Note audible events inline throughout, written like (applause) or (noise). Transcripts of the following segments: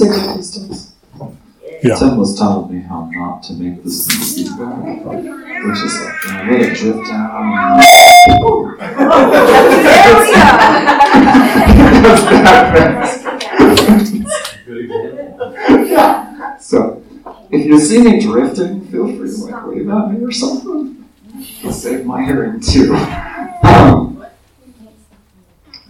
Is this distance? Yeah. Tim was telling me how not to make this thing feedback, which is like, you know, let it drift down. so, if you see me drifting, feel free to like wave at me or something. It'll save my hearing too. Um,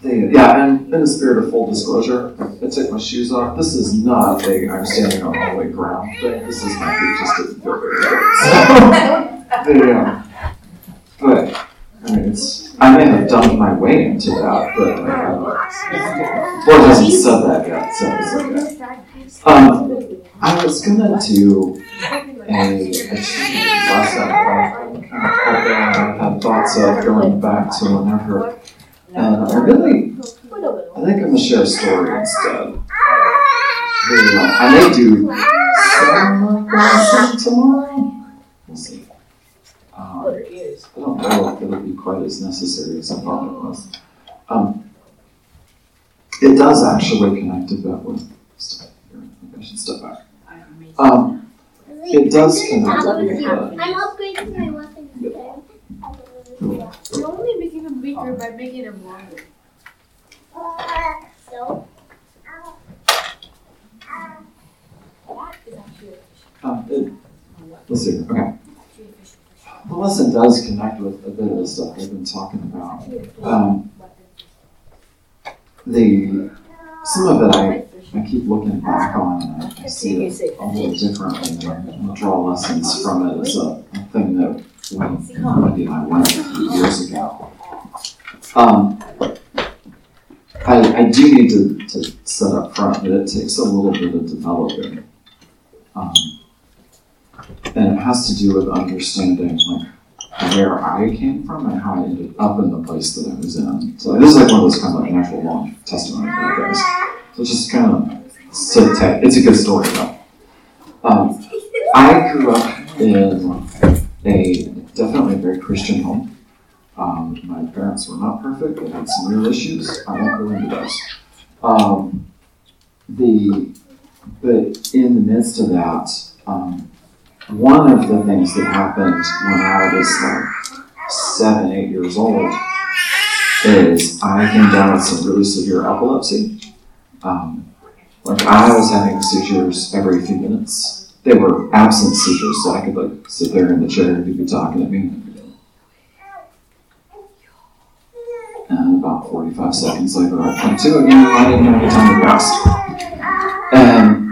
the, yeah, and in the spirit of full disclosure, I take my shoes off. This is not a I'm standing on holy ground thing. This is my feet just didn't feel very good. (laughs) So, um, but I mean, it's I may have dumped my way into that, but uh, Lord hasn't said that yet, so it's okay. Um, I was gonna do a, a last time I I had thoughts of going back to whenever, and I really I think I'm gonna share a story instead. The, uh, I may do something like that tomorrow. We'll see. Um, I don't know if it'll be quite as necessary as I thought it was. Um, it does actually connect a bit with stuff here. I should step back. Um, it does connect with uh, I'm upgrading my weapon today. You're only making them weaker by making them longer. So, um, it, let's see. Okay. The lesson does connect with a bit of the stuff we've been talking about. Um, the some of it I, I keep looking back on and I, I see it a little differently and I draw lessons from it as a, a thing that when Wendy and I went a few years ago. Um, I, I do need to, to set up front that it takes a little bit of developing. Um, and it has to do with understanding like where I came from and how I ended up in the place that I was in. So this is like one of those kind of like natural long testimony kind of things. So just kind of so te- it's a good story though. Um, I grew up in a definitely very Christian home. Um, my parents were not perfect; they had some real issues. I won't go into those. Um, the but in the midst of that, um, one of the things that happened when I was like seven, eight years old is I came down with some really severe epilepsy. Um, like I was having seizures every few minutes. They were absent seizures, so I could like sit there in the chair and be talking at me. And about 45 seconds later, I'd come to again, I didn't have time to rest. And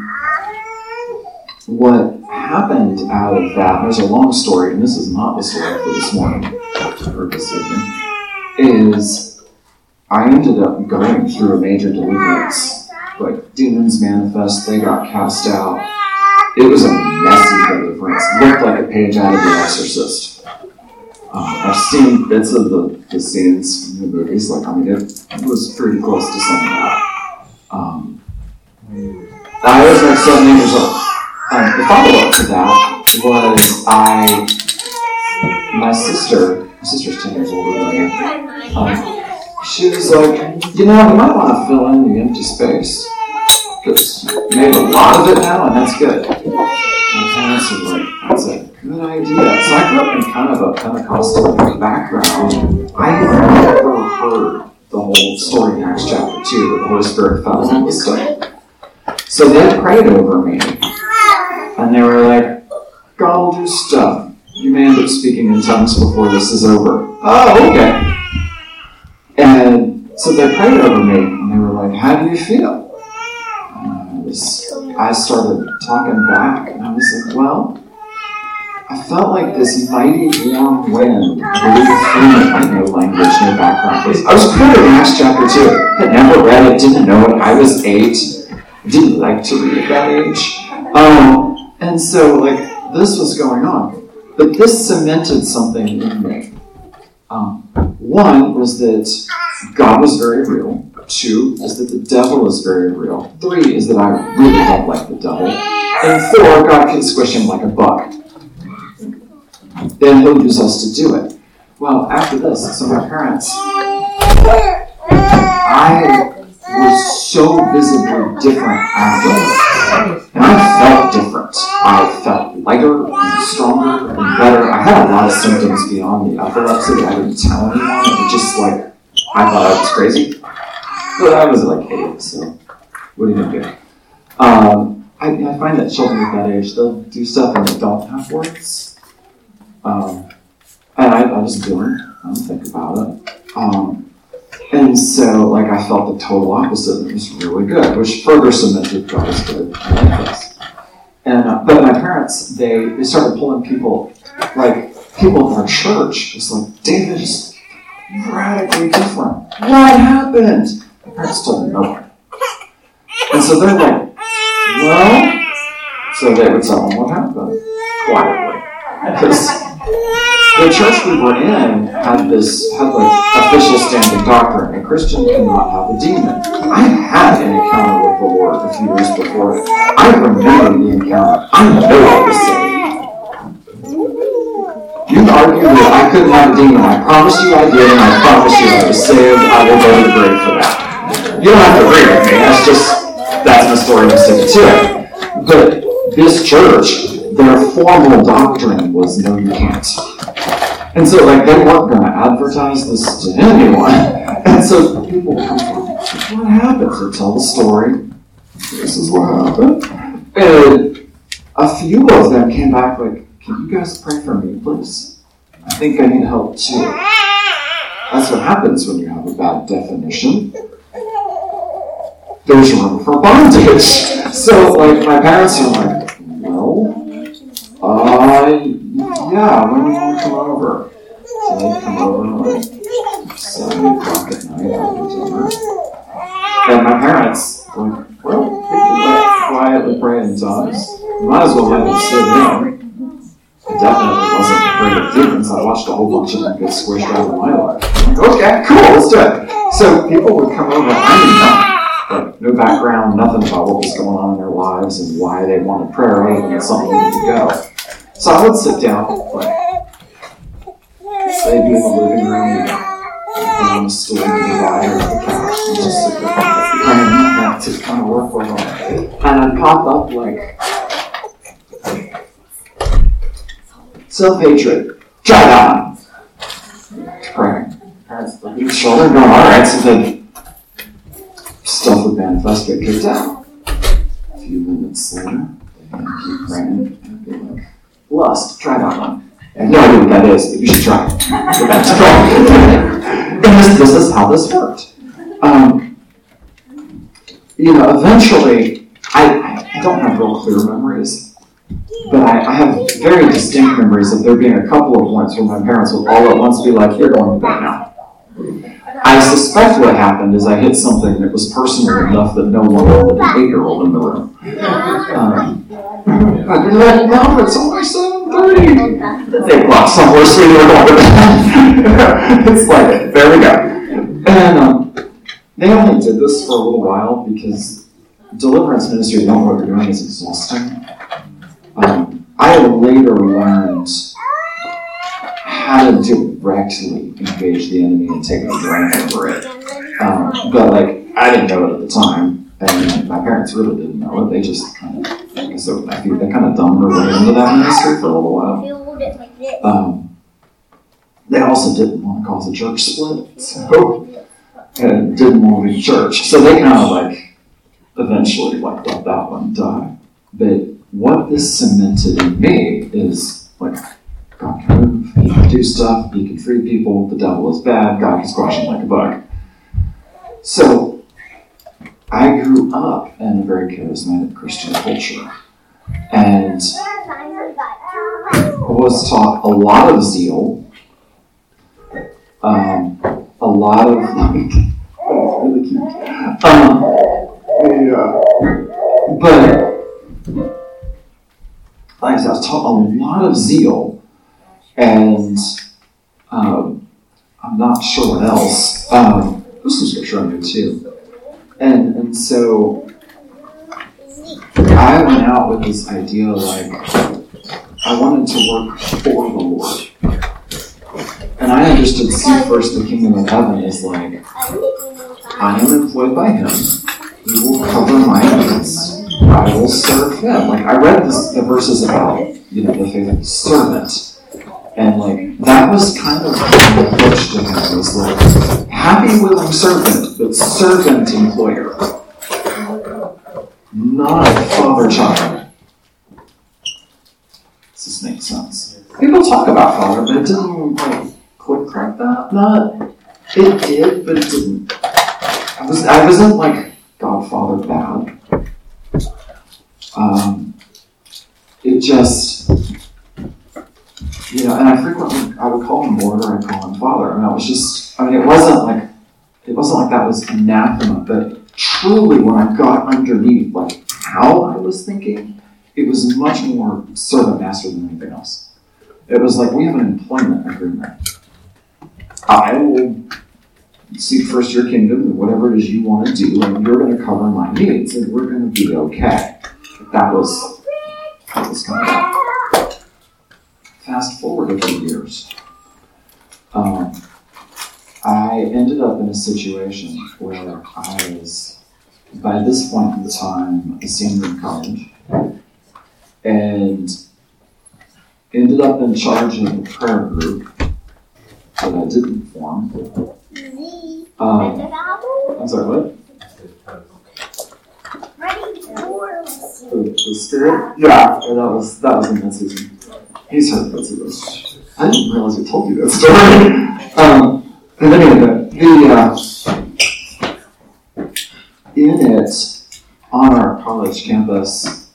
what happened out of that, there's a long story, and this is not the story for this morning or this evening, is I ended up going through a major deliverance. Like demons manifest, they got cast out. It was a messy deliverance. Looked like a page out of The Exorcist. Um, I've seen bits of the, the scenes from the movies. Like I mean, it, it was pretty close to some of that. Um, I was like seven years old. Um, the follow up to that was I, my sister, my sister's 10 years older than me, um, she was like, you know, we might want to fill in the empty space. Because made a lot of it now, and that's good. My parents were like, that's a good idea. So I grew up in kind of a Pentecostal background. I had never heard the whole story in Acts chapter 2 where the Holy Spirit fell on this stuff. So they prayed over me. And they were like, God will do stuff. You may end up speaking in tongues before this is over. Oh, okay. And so they prayed over me, and they were like, How do you feel? And I, was, I started talking back, and I was like, Well, I felt like this mighty warm wind blew through me. I no language, no background. I was quoting Acts chapter 2. Had never read it, didn't know it. I was eight. Didn't like to read at that age. Um, and so, like, this was going on. But this cemented something in me. Um, one was that God was very real. Two is that the devil is very real. Three is that I really don't like the devil. And four, God can squish him like a bug. Then he'll use us to do it. Well, after this, so my parents, I was so visibly different after this. And I felt different. I felt lighter and stronger and better. I had a lot of symptoms beyond the epilepsy that I didn't tell anyone. It just like, I thought I was crazy. But I was like eight, so what are you going to do? Um, I, I find that children at that age, they'll do stuff and they don't have words. Um, and I, I do it. I don't think about it. Um, and so, like, I felt the total opposite. It was really good, which further cemented God is good. And, uh, but my parents, they, they started pulling people, like, people in our church, just like, David is radically different. What happened? My parents told me nothing. And so they're like, well, so they would tell them what happened, quietly. (laughs) The church we were in had this had like official standing doctrine. A Christian cannot have a demon. I had an encounter with the Lord a few years before. I remember the encounter. I know I was saved. You argue that I couldn't have a demon. I promise you I did, and I promise you I was saved. I will go to the grave for that. You don't have to agree with me. That's just that's my story. I'm sticking to it. But this church, their formal doctrine was no, you can't. And so, like, they weren't going to advertise this to anyone. (laughs) And so people come what happened? They tell the story. This is what happened. And a few of them came back like, can you guys pray for me, please? I think I need help too. That's what happens when you have a bad definition. There's room for bondage. (laughs) So, like, my parents are like, well, uh, yeah, when do you want to come over? So come over like seven o'clock at night. And my parents like, well, we can quietly pray in tongues. Might as well let them sit down. I definitely wasn't afraid of demons. I watched a whole bunch of them get squished out of my life. Like, okay, cool, let's do it. So people would come over. I nothing. Like, no background, nothing about what was going on in their lives and why they wanted prayer other something to go. So I would sit down and. So they'd be in the living room, and on the stool, the divider, the couch, and just sit there praying that to kind of work with them. And I'd pop up like self-hatred. Try that one. Praying. Parents look at each other and go, alright, so then stuff would manifest, get kicked out. A few minutes later, they'd keep praying and be like, lust, try that one. I have no idea what that is, but you should try it. That's and this, this is how this worked. Um, you know, eventually, I, I don't have real clear memories, but I, I have very distinct memories of there being a couple of points where my parents would all at once be like, You're going to bed now. I suspect what happened is I hit something that was personal enough that no one wanted an eight year old in the room. Um, but like, Mom, it's only 7.30. They block some so they were. (laughs) It's like, there we go. And um, they only did this for a little while because deliverance ministry, don't know what you're doing, is exhausting. Um, I later learned how to directly engage the enemy and take a brand over it. Um, but like, I didn't know it at the time, and my parents really didn't know it. They just kind of, I guess I think they kind of dumbed their way into that ministry for a little while. Hold it like this. Um, they also didn't want to cause a church split, so and didn't want to be church. So they kind of like eventually like let that one die. But what this cemented in me is like God can move, He can do stuff, He can free people. The devil is bad. God can squash him like a bug. So I grew up in a very charismatic Christian culture, and was taught a lot of zeal, um, a lot of oh, (laughs) really cute. Um, yeah. But like I said, I was taught a lot of zeal, and um, I'm not sure what else. Um, this was scripture I too, and and so I went out with this idea like I wanted to work for the Lord. And I understood seek first the kingdom of heaven is like I am employed by him. He will cover my needs. I will serve him. Like I read this, the verses about you know the faithful servant, and like that was kind of my approach to him was like happy willing servant, but servant employer, not father child. Does this make sense? People talk about father, but it didn't like click like that. Not it did, but it didn't. I was I wasn't like Godfather bad. Um, it just, you know, and I frequently, I would call him Lord or I'd call him Father. I mean, I was just, I mean, it wasn't like, it wasn't like that was anathema, but truly when I got underneath, like, how I was thinking, it was much more servant master than anything else. It was like, we have an employment agreement. I will seek first your kingdom and whatever it is you want to do, and you're going to cover my needs, and we're going to be okay. That was that was of fast forward a few years. Um, I ended up in a situation where I was, by this point in time, a senior in college, and ended up in charge of a prayer group that I didn't form. Um, I'm sorry, what? The, the spirit? Yeah, that was that was in that season. He's heard that season. I didn't realize I told you that story. (laughs) um, anyway, the uh, in it on our college campus,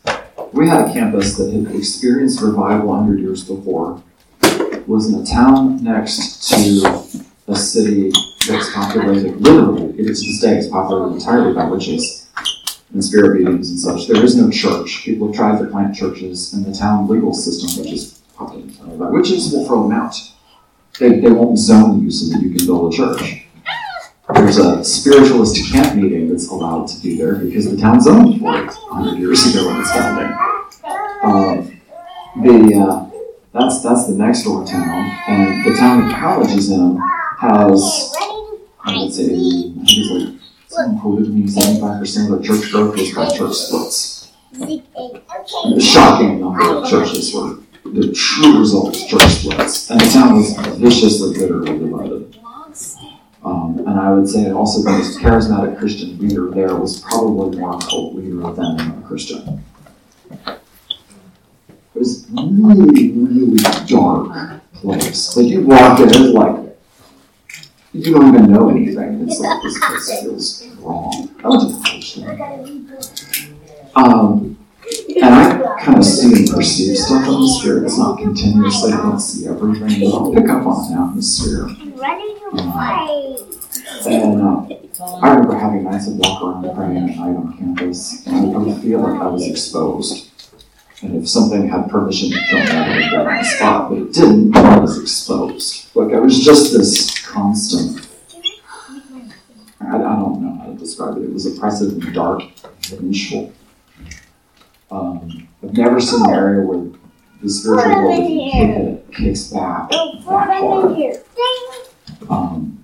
we had a campus that had experienced revival hundred years before. Was in a town next to a city that's populated literally, it is this day, is populated entirely by witches and spirit beings and such. There is no church. People have tried to plant churches, and the town legal system, which is populated entirely by witches, will throw them out. They, they won't zone you so that you can build a church. There's a spiritualist camp meeting that's allowed to be there because the town zoned for it 100 years ago when it's founding. Um, the, uh, that's, that's the next door town, and the town the college is in has, I would say, I think it's like, someone quoted me, seventy-five percent of the church growth was by church splits. Shocking number of churches were the true result was church splits, and town was viciously, bitterly divided. Um, and I would say also the most charismatic Christian leader there was probably more a cult leader than a Christian. It was really, really dark place. Like you walk in, it was like you don't even know anything. It's like this place feels wrong. I went to college there. Um, and I kind of see and perceive stuff in the spirit. It's not continuous. I don't see everything, but I'll pick up on an atmosphere. And uh, I remember having nights of walk around praying at night on campus, and I would feel like I was exposed. And if something had permission to film that, I would on the spot, but it didn't. I was exposed. Like I was just this constant. I, I don't know how to describe it. It was oppressive and dark, and vengeful. Um, I've never seen an area where the spiritual world, kicks back that hard. Um,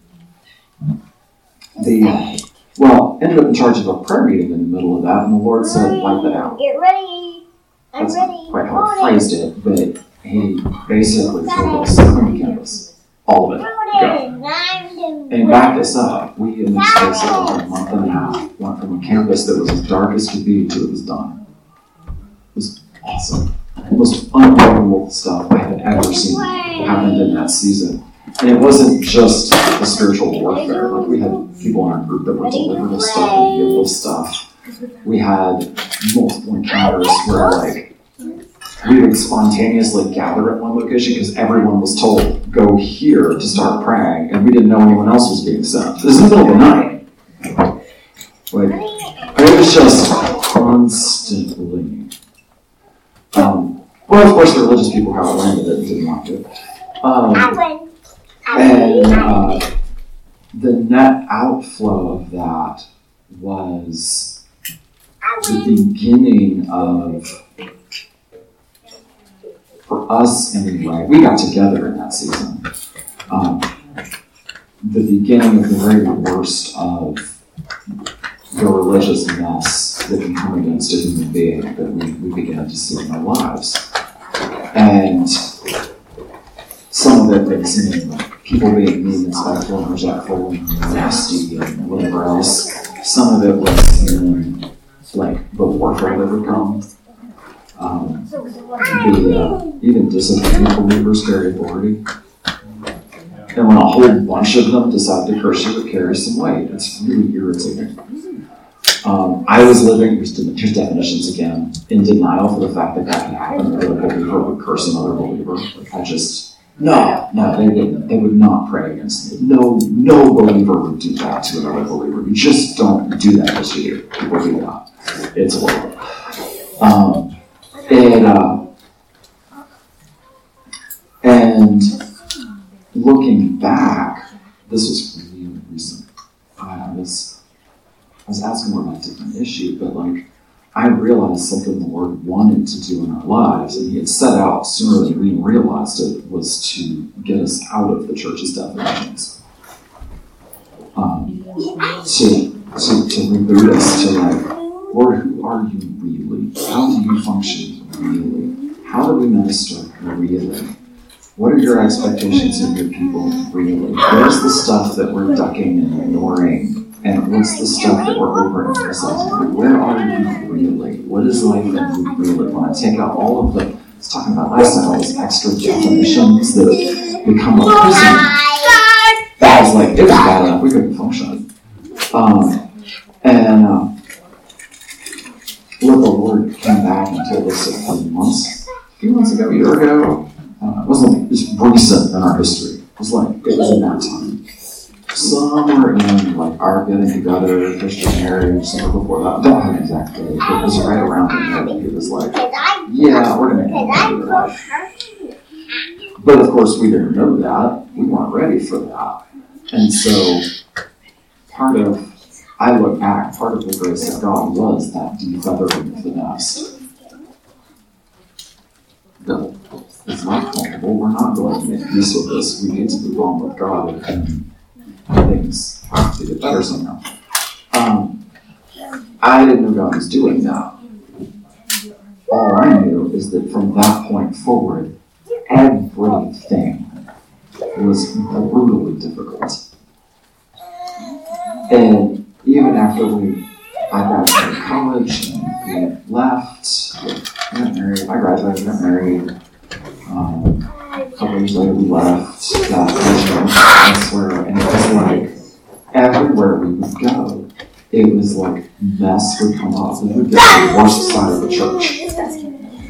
the well ended up in charge of a prayer meeting in the middle of that, and the Lord said, "Wipe it out." Get ready. I'm That's ready. quite how I phrased it, but he basically told us the campus, all of it, go. And back us up. We in this space of a month and a half went from a campus that was as dark as could be to it was done. It was awesome. The most unbelievable stuff I had ever seen happened in that season. And it wasn't just the spiritual warfare. Like we had people in our group that were delivered of stuff and stuff. We had multiple encounters where like we would spontaneously gather at one location because everyone was told go here to start praying, and we didn't know anyone else was being sent. This is the middle of the night. Like it was just constantly. Um, well, of course, the religious people how it landed it and didn't want to. Um, and uh, the net outflow of that was the beginning of, for us anyway, we got together in that season. Um, the beginning of the very worst of the religious mess that can come against a human being that we, we began to see in our lives. And some of it makes seem people being mean and spiteful and resentful and nasty and whatever else. Some of it was in like the warfare that would come. Um, the, uh, even disobedient believers carry authority. And when a whole bunch of them decide to curse you, it carries some weight. It's really irritating. Um, I was living, here's, definitions again, in denial for the fact that that could happen. That a believer would curse another believer. Like I just, no, no, they would, they would not pray against me. No, no believer would do that to another believer. You just don't do that you do. People do that. It's horrible. Um, and, uh, and looking back, this was really recent. I was, was asking more about a different issue, but like, I realized something the Lord wanted to do in our lives, and He had set out sooner than we realized it was to get us out of the church's definitions. Um, to, to, to reboot us to like, Lord, who are you really? How do you function really? How do we minister really? What are your expectations of your people really? What is the stuff that we're ducking and ignoring? And what's the stuff that we're overemphasizing? Where are you really? What is life that you really want to take out all of the, It's talking about all these extra definitions that become a prison. That was like, it was bad enough, we couldn't function. Um, and uh, what the Lord came back and told us a few months, a few months ago, a year ago, uh, it wasn't like, recent in our history. It was like, it was in that time. Somewhere in like our getting together, Christian marriage, somewhere before that. I don't have an exact date, but it was right around the that he was like, yeah, we're gonna get together. But of course, we didn't know that. We weren't ready for that. And so, part of, I look back, part of the grace of God was that defeathering of the nest. No, it's not comfortable. We're not going to make peace with this. We need to move on with God and things to get better somehow. Um, I didn't know God was doing that. All I knew is that from that point forward, everything was brutally difficult. And even after we, I graduated college and we left, we got married. I graduated, got married. Um, couple years later, we left that elsewhere, and it was like everywhere we would go, it was like mess would come up. We would get the worst side of the church.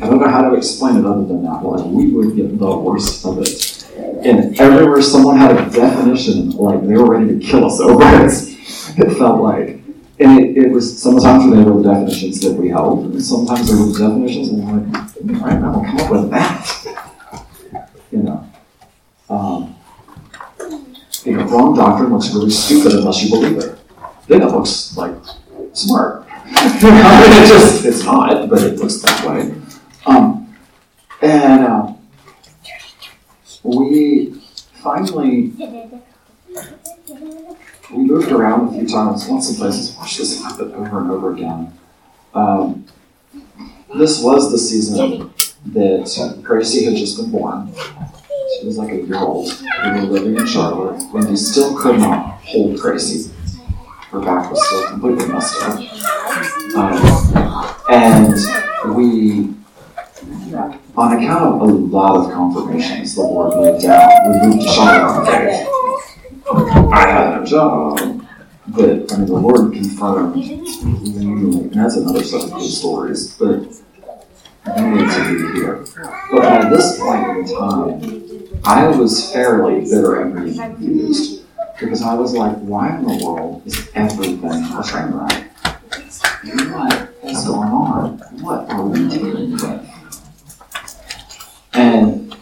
I don't know how to explain it other than that. Like we would get the worst of it, and everywhere someone had a definition, like they were ready to kill us (laughs) over it. It felt like, and it, it was sometimes they were the definitions that we held, and sometimes there were the definitions, and we're like, right now, come up with that. (laughs) You know, um, wrong doctrine looks really stupid unless you believe it. Then it looks like smart. (laughs) it just it's not, but it looks that way. Um, and uh, we finally we moved around a few times, lots of places. Watch this happen over and over again. Um, this was the season that Gracie had just been born. She was like a year old. We were living in Charlotte when we still could not hold Gracie. Her back was still completely messed up. Um, and we, on account of a lot of confirmations the Lord laid down, we moved to Charlotte. I had a job, but I mean, the Lord confirmed. And that's another set of good stories, but need to be here. But at this point in time, I was fairly bitter, and confused because I was like, why in the world is everything train wreck? What is going on? What are we dealing with? And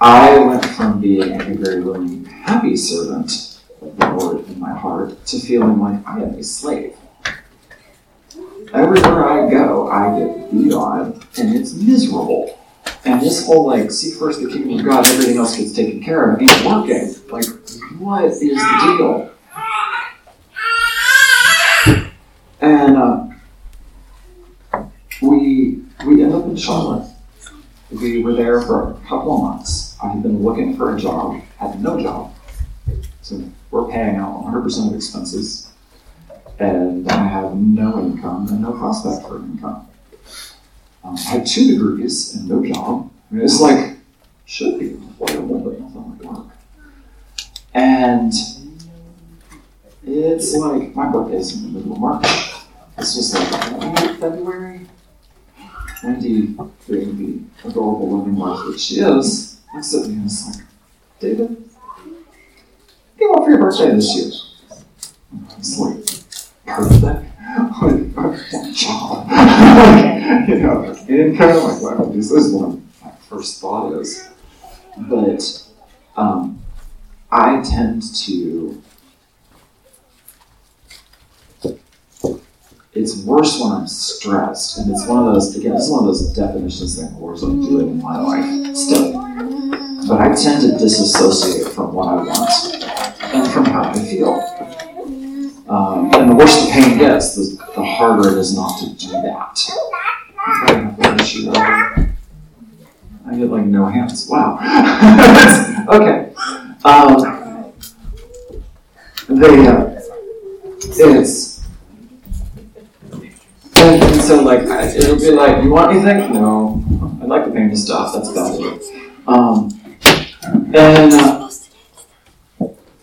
I went from being a very willing, happy servant of the Lord in my heart to feeling like I am a slave. Everywhere I go, I get beat on, and it's miserable. And this whole like, seek first the kingdom of God, everything else gets taken care of, ain't working. Like, what is the deal? And uh, we we ended up in Charlotte. We were there for a couple of months. I had been looking for a job, had no job. So we're paying out 100% of expenses, and I have no income and no prospect for income. Um, I have two degrees and no job. I mean, it's like, should be employable, but nothing like work. And it's like, my birthday's in the middle of March. This was like February. Wendy, the adorable loving wife that she is, looks at me and is like, David, get what for your birthday this year? It's like, birthday? Like, job. you know, and kind of like, wow, this is what my first thought is. But um, I tend to it's worse when I'm stressed, and it's one of those again. It's one of those definitions that Lord's like do it in my life still. But I tend to disassociate from what I want and from how I feel. Um, and the worse the pain gets, the, the harder it is not to do that. I get like no hands. Wow. (laughs) okay. Um, they, uh, it's and, and so like it'll be like, you want anything? No. I'd like the pain to stop. That's about it. Um, and uh,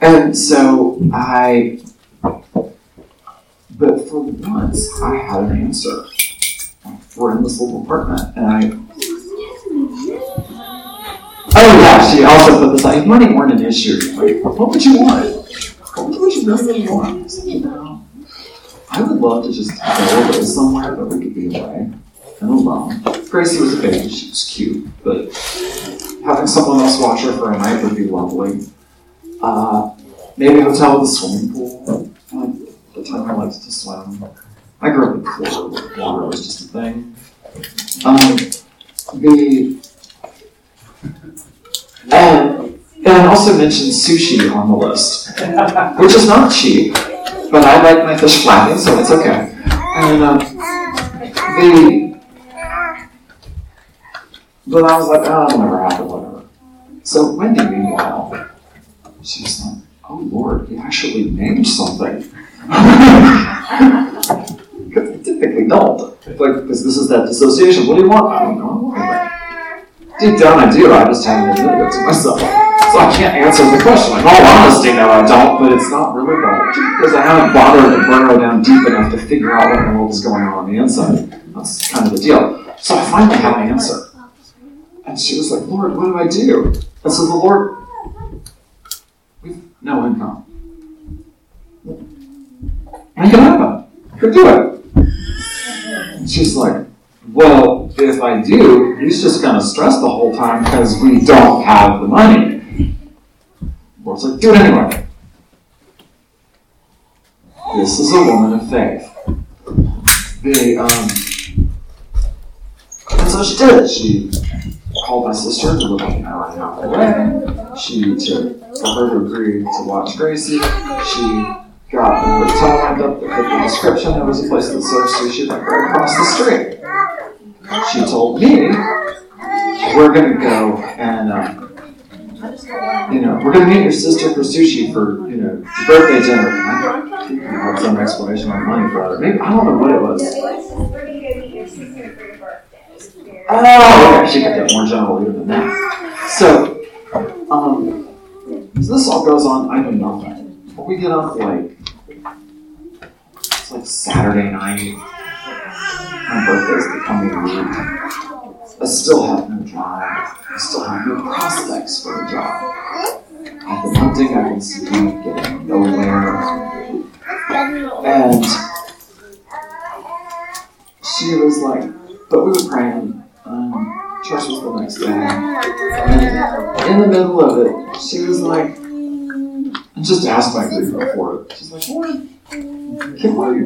and so I, but for once I had an answer. We're in this little apartment, and I. Oh yeah, she also put this like money weren't an issue. Like, what would you want? What would you really, want? I you know, I would love to just go away somewhere that we could be away and alone. Gracie was a baby, she was cute, but having someone else watch her for a night would be lovely. Uh, maybe hotel with a swimming pool. Like, the time I liked to swim. I grew up in where water was just a thing. Um, the and and I also mentioned sushi on the list, which is not cheap, but I like my fish flapping, so it's okay. And um, the but I was like, oh, it'll never happen, whatever. So Wendy, meanwhile, she was like, oh Lord, he actually named something. Because (laughs) typically don't. Like, because this is that dissociation. What do you want? I don't know. Like, deep down, I do. I just haven't admitted it to myself. So I can't answer the question. In all honesty, no, I don't. But it's not really that because I haven't bothered to burrow down deep enough to figure out what the world is going on on the inside. That's kind of the deal. So I finally had an answer. And she was like, Lord, what do I do? And so the Lord, no income. Make it happen. Go do it. She's like, well, if I do, he's just going to stress the whole time because we don't have the money. Lord's like, do it anyway. This is a woman of faith. The, um, and so she did it. She called my sister to look at hour and a half away. She took for her to agree to watch Gracie. She got a hotel lined up the description. There was a place that served sushi right across the street. She told me we're gonna go and um, you know we're gonna meet your sister for sushi for you know the birthday dinner. I had some explanation on money for that. Maybe I don't know what it was. Oh, okay, she could get more general even than that. So, um, so this all goes on. I don't know nothing. But we get up like it's like Saturday night. My birthday's becoming week. I still have no job. I still have no prospects for a job. I've been hunting. I've been seeking, getting nowhere. And she was like, but we were praying. Was the next. And in the middle of it, she was like, and just asked my grief for it. She's like, Lord, can we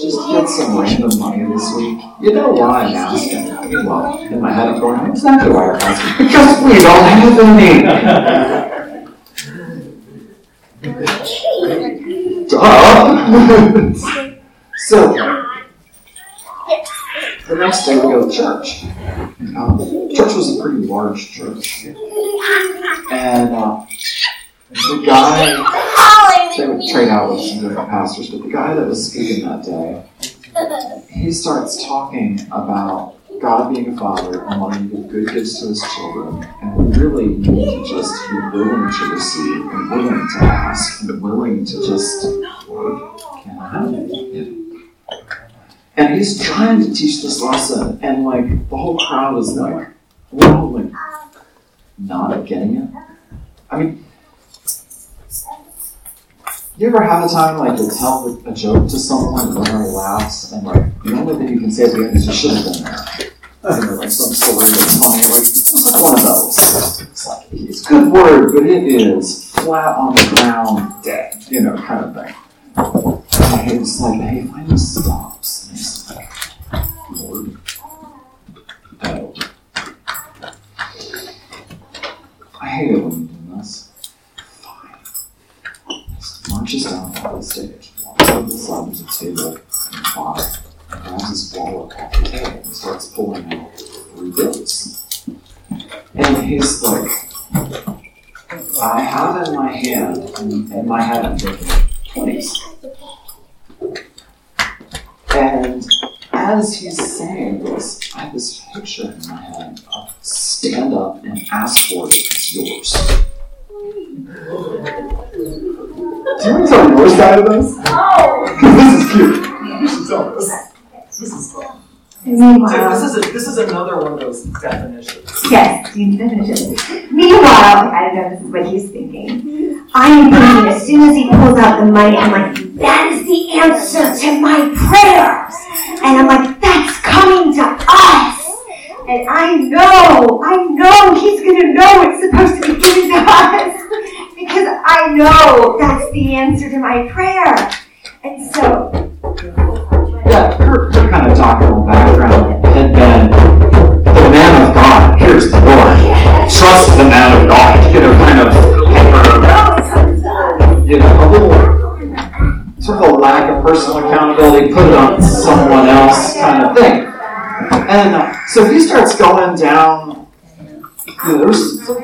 just get some random money this week? You know why I'm asking? Well, in my head I'm going, that's exactly why I'm asking. Because we don't have any. (laughs) Duh. (laughs) so, the next day we go to church. Um, church was a pretty large church. And uh, the guy, they would trade out with some different pastors, but the guy that was speaking that day, he starts talking about God being a father and wanting to give good gifts to his children. And really need to just be willing to receive and willing to ask and willing to just, can I have it? And he's trying to teach this lesson, and like the whole crowd is like, all like not getting it. I mean, you ever have a time like to tell a joke to someone and everybody laughs, and like the only thing you can say at the end is you should have been there. You know, like some like it's like one of those. It's like it's good word, but it is flat on the ground, dead. You know, kind of thing. And it's like, hey, finally stops. And it's like, Lord, no. I hate it when you do this. Fine. Just marches down off the stage, walks over the side of the table, and and grabs his wallet off the table and starts pulling out three bills. And he's like, I have in my hand, and in my thinking, 20s. And as he's saying this, I have this picture in my head of stand up and ask for it, it's yours. Do you want to tell your side of this? Oh. No! Because this is cute. You should tell this. This is fun. So this is a, this is another one of those definitions. yes, you definition. Meanwhile, I don't know if this is what he's thinking. I'm thinking as soon as he pulls out the money, I'm like, that is the answer to my prayers. And I'm like, that's coming to us. And I know, I know he's gonna know it's supposed to be given to us. (laughs) Because I know that's the answer to my prayer. And so, Yeah, her, her kind of doctrinal background had been the man of God, here's the Lord. Trust the man of God. You know, kind of, you know, a little sort of a lack of personal accountability, put it on someone else kind of thing. And uh, so he starts going down, you know, there's a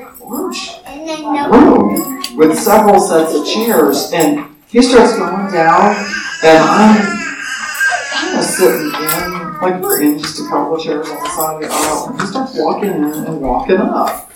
room with several sets of chairs, and he starts going down, and I'm kind of sitting in, like we're in just a couple of chairs on the side of the aisle, and he starts walking in and walking up.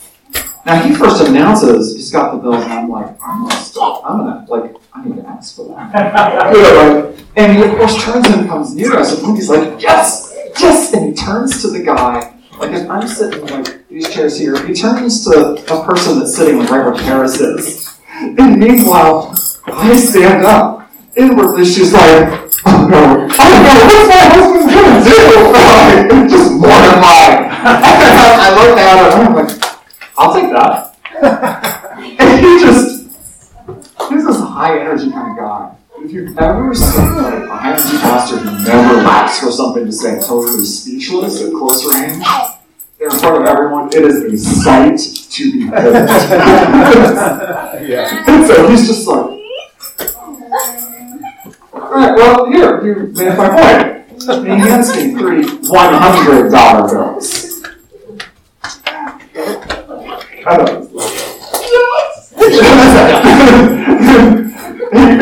Now he first announces he's got the bills, and I'm like, I'm gonna stop. I'm gonna like, I need to ask for that. You know, like, and he of course turns and comes near us, and he's like, yes, yes, and he turns to the guy. Like if I'm sitting like these chairs here, he turns to a person that's sitting right where Paris is. And meanwhile, I stand up. Inwardly, she's like, oh no, oh no, what's my husband gonna do? Like, just mortified. (laughs) I look at her and I'm like, I'll take that. (laughs) and he just, he's this high energy kind of guy. If you've ever seen like a high energy pastor who never lacks for something to say, totally speechless at close range, in front of everyone, it is a sight to behold. (laughs) Yeah. and so he's just like, Alright, well, here, you made my point. And he hands me three $100 bills. I don't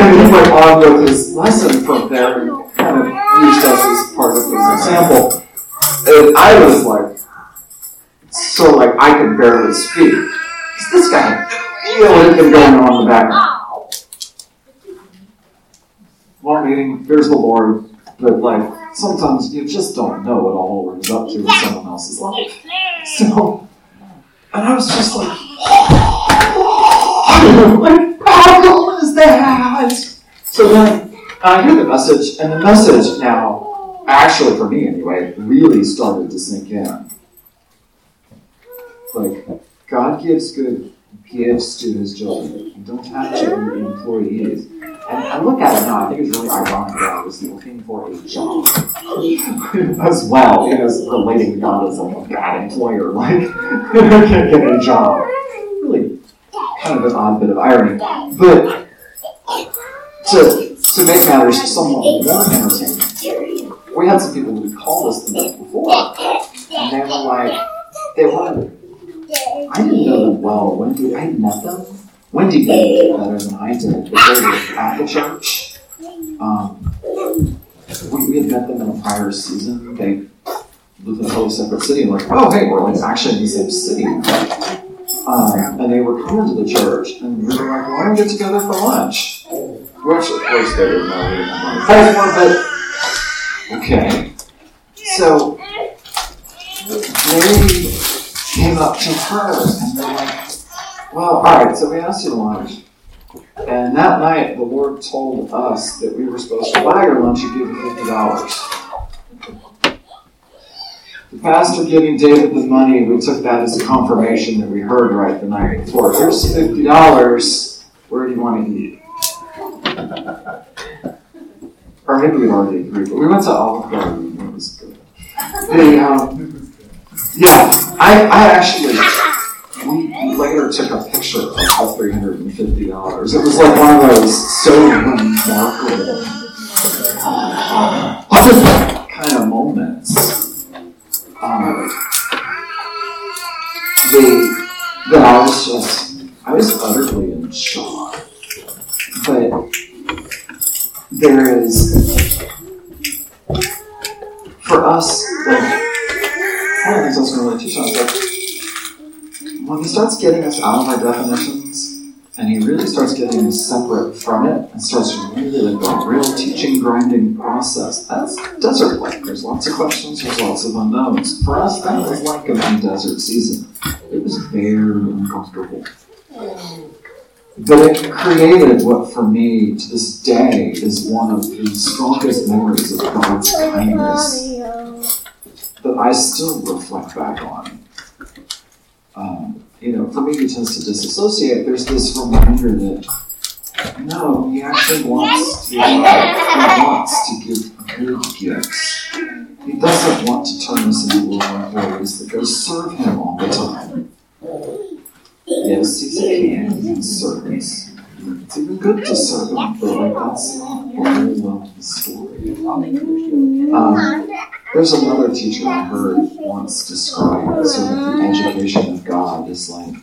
and went on with his lesson from there and kind of used us as part of his example. And I was like, so like I could barely speak. 'Cause this guy had really been going on in the background. One meeting, there's the Lord, but like sometimes you just don't know what all Lord is up to in someone else's life. So, and I was just like, (gasps) like, is that? So then I hear the message, and the message now, actually for me anyway, really started to sink in. Like, God gives good gifts to his children. You don't have to be employees. And I look at it now, I think it's really ironic that I was looking for a job (laughs) as well, know, relating to God as a bad employer, like, (laughs) I can't get a job. Really kind of an odd bit of irony. But to, to make matters somewhat more entertaining, we had some people who called us the night before, and they were like, they were, I didn't know them well. Wendy, I met them. Wendy did better than I did, but they were at the church. Um, we, we had met them in a prior season. They lived in a totally separate city, and like, oh, hey, we're like actually in the same city. Um, and they were coming to the church, and we were like, why don't we get together for lunch? Which, of course, they didn't know we didn't have money for, but okay. So they came up to her, and they're like, well, all right, so we asked you to lunch. And that night, the Lord told us that we were supposed to buy your lunch and give you fifty dollars. The pastor giving David the money, we took that as a confirmation that we heard right the night before. Here's fifty dollars. Where do you want to eat? Or maybe we'd already agreed, but we went to Olive Garden. It was good. Um, yeah, I, I actually we later took a picture of the three hundred and fifty dollars. It was like one of those so remarkable kind of moments. Um, the that I was just I was utterly in shock. But there is for us like I was going to really teach on when he starts getting us out of our definitions and he really starts getting us separate from it and starts really like a real teaching grinding process, that's desert like. There's lots of questions, there's lots of unknowns. For us, that was like a desert season. It was very uncomfortable. But it created what for me to this day is one of the strongest memories of God's kindness that I still reflect back on. Um, you know, for me, he tends to disassociate. There's this reminder that no, he actually wants to love. He wants to give good gifts. He doesn't want to turn us into little employees that go serve him all the time. Yes. He can serve. It's even good to serve him, but like that's whole of the story. Um, there's another teacher I heard once describe sort of the education of God as like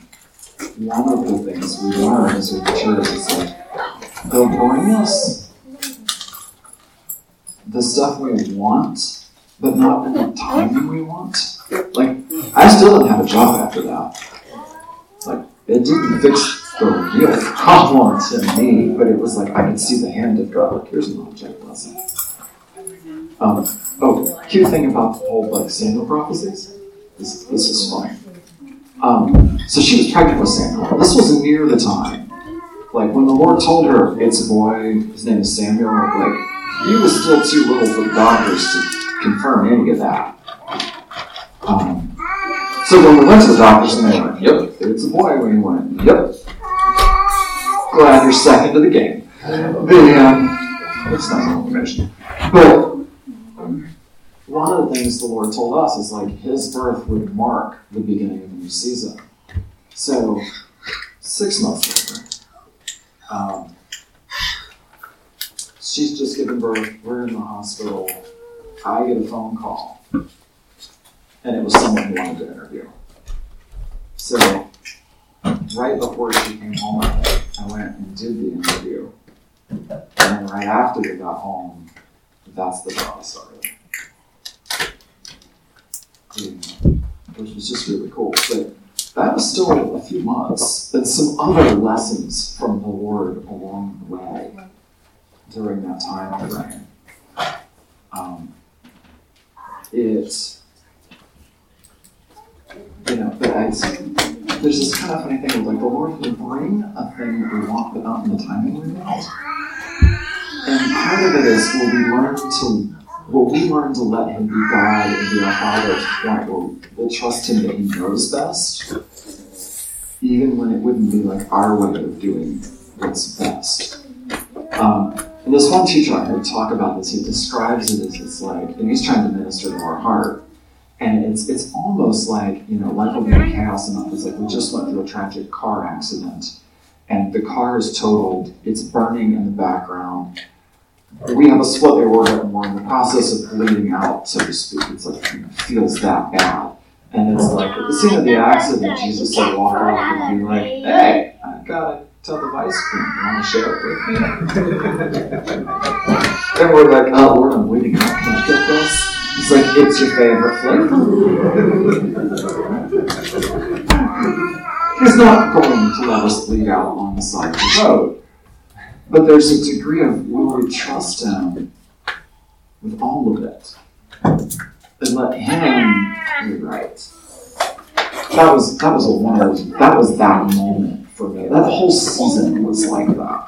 one of the things we learn as we mature is like they'll bring us the stuff we want, but not in the timing we want. Like I still didn't have a job after that. It didn't fix the real problem to me, but it was like I could see the hand of God. Like here's an object lesson. Um, oh, cute thing about the whole like Samuel prophecies. This, this is funny. Um, so she was pregnant with Samuel. This was near the time, like when the Lord told her it's a boy. His name is Samuel. Like he was still too little for the doctors to confirm any of that. Um, so when we went to the doctors and they went, "Yep, it's a boy," we went, "Yep." Glad you're second to the game. The um, it's not information, but one of the things the Lord told us is like His birth would mark the beginning of a new season. So six months later, um, she's just given birth. We're in the hospital. I get a phone call, and it was someone who wanted to interview. So right before she came home, I went and did the interview, and then right after they got home, that's the job started which was just really cool. But that was still a few months. And some other lessons from the Lord along the way during that time frame. Um, it, you know, there's this kind of funny thing of like the Lord will bring a thing that we want, but not in the timing we want. And part of it is will we learn to will we learn to let him be God and be our Father to the point where we'll trust him that he knows best, even when it wouldn't be like our way of doing what's best. Um, and this one teacher I heard talk about this, he describes it as it's like, and he's trying to minister to our heart. And it's it's almost like, you know, life will be in chaos enough. It's like we just went through a tragic car accident and the car is totaled, it's burning in the background. We have a split aorta and we're in the process of bleeding out, so to speak. It's like you know, feels that bad. And it's like at the scene of the accident, Jesus would walk up and be like, Hey, I got a tub of ice cream. You want to share it with me? (laughs) and we're like, Oh Lord, I'm bleeding out. Can I get this? It's like, It's your favorite flavor. He's not going to let us bleed out on the side of the road. But there's a degree of will we trust him with all of it and let him be right. That was that was a those, that was that moment for me. That whole season was like that.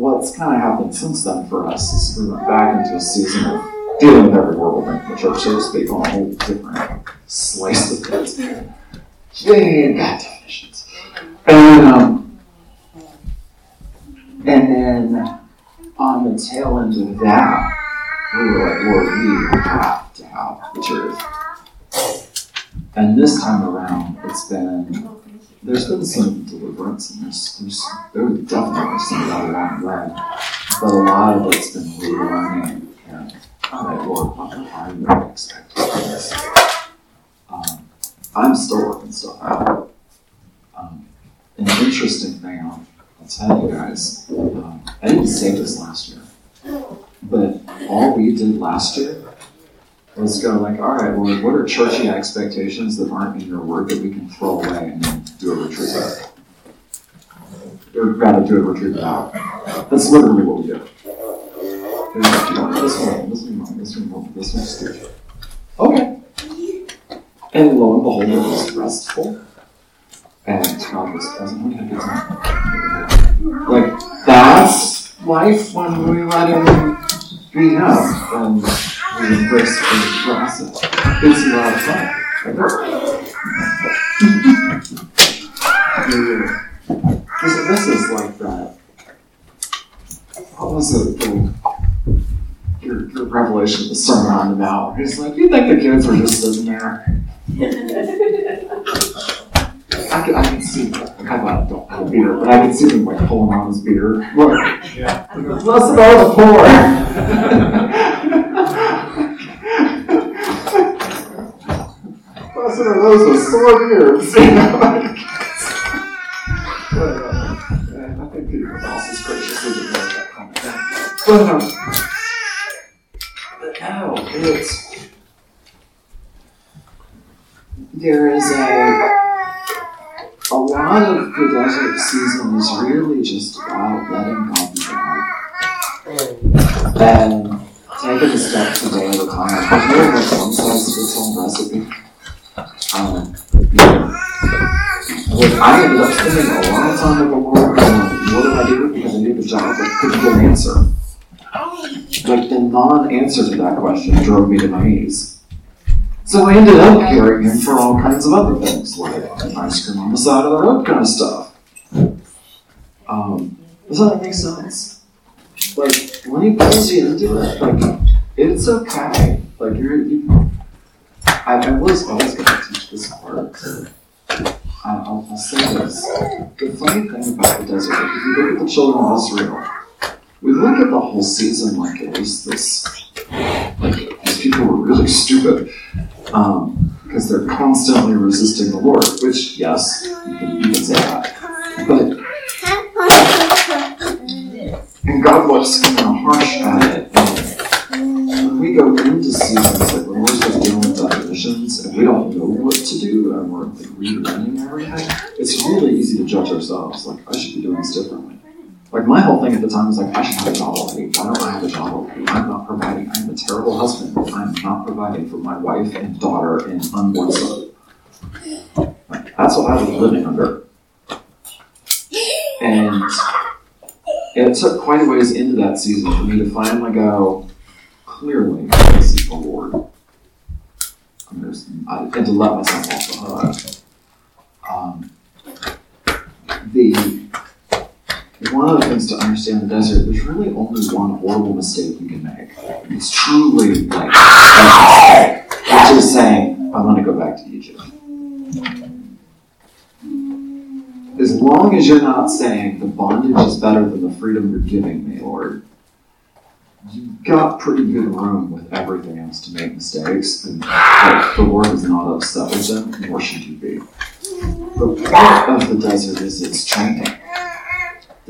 What's kind of happened since then for us is we went back into a season of dealing with every world in the church, so to speak, on a whole different slice of it. Yeah, bad definitions. And um, and then on the tail end of that, we were like, Lord, we have to have the truth. And this time around, it's been there's been some deliverance, and there's there's there definitely some God the way, but a lot of it's been relearning and like, Lord, what are your expectations? Um, I'm still working stuff out. Um, an interesting thing I'll, I'll tell you guys, um, I didn't say this last year, but all we did last year was go like, all right, Lord, what are churchy expectations that aren't in your word that we can throw away and do a retreat? Or rather, do a retreat without. That's literally what we did. This one, this one, this one, this one, this stupid. Okay. And lo and behold, it was restful. And God was present. Like, that's life when we let Him be Him and we embrace the process. It's a lot of fun. (laughs) This, this is like that. What was it? Your, your revelation of the Sermon on the Mount. He's like, you think the kids were just sitting there? I can, I can see, I don't have a beard, but I can see them like pulling on his beard. Look, Yeah. blessed are the poor. blessed are those with sore beards. You know, like, But, um, it's there is a a lot of the desert season is really just about letting God be God. And taking a step today at a time. There's no like one size fits all recipe. Um, what I ended up spending a lot of time with the Lord going, what did I do? Because I knew the job, like, couldn't get an answer? Like, the non-answer to that question drove me to my knees. So I ended up carrying him for all kinds of other things, like ice cream on the side of the road kind of stuff. Um, does that make sense? Like, when he pulls you into it, like, it's okay. Like, you're, you, I, I was always going to teach this part. I, I'll, I'll say this. The funny thing about the desert, if you look at the children of Israel, we look at the whole season like it was this, like, these people were really stupid um, because they're constantly resisting the Lord, which, yes, you can, you can say that. But, and God looks kind of harsh at it. And when we go into seasons, like when we're just dealing with definitions and we don't know what to do and we're like relearning everything, it's really easy to judge ourselves. Like, I should be doing this differently. Like, my whole thing at the time was like, I should have a job already. Why don't I have a job already? I'm not providing. I'm a terrible husband. I'm not providing for my wife and daughter and unborn son. That's what I was living under. And it took quite a ways into that season for me to finally go, clearly, this is the Lord. I there's- I- and to let myself off the hook. Um, the one of the things to understand the desert, there's really only one horrible mistake you can make. It's truly like which is saying, I want to go back to Egypt. As long as you're not saying the bondage is better than the freedom you're giving me, Lord, you've got pretty good room with everything else to make mistakes, and like, the Lord is not upset with them, nor should you be. The point of the desert is its training.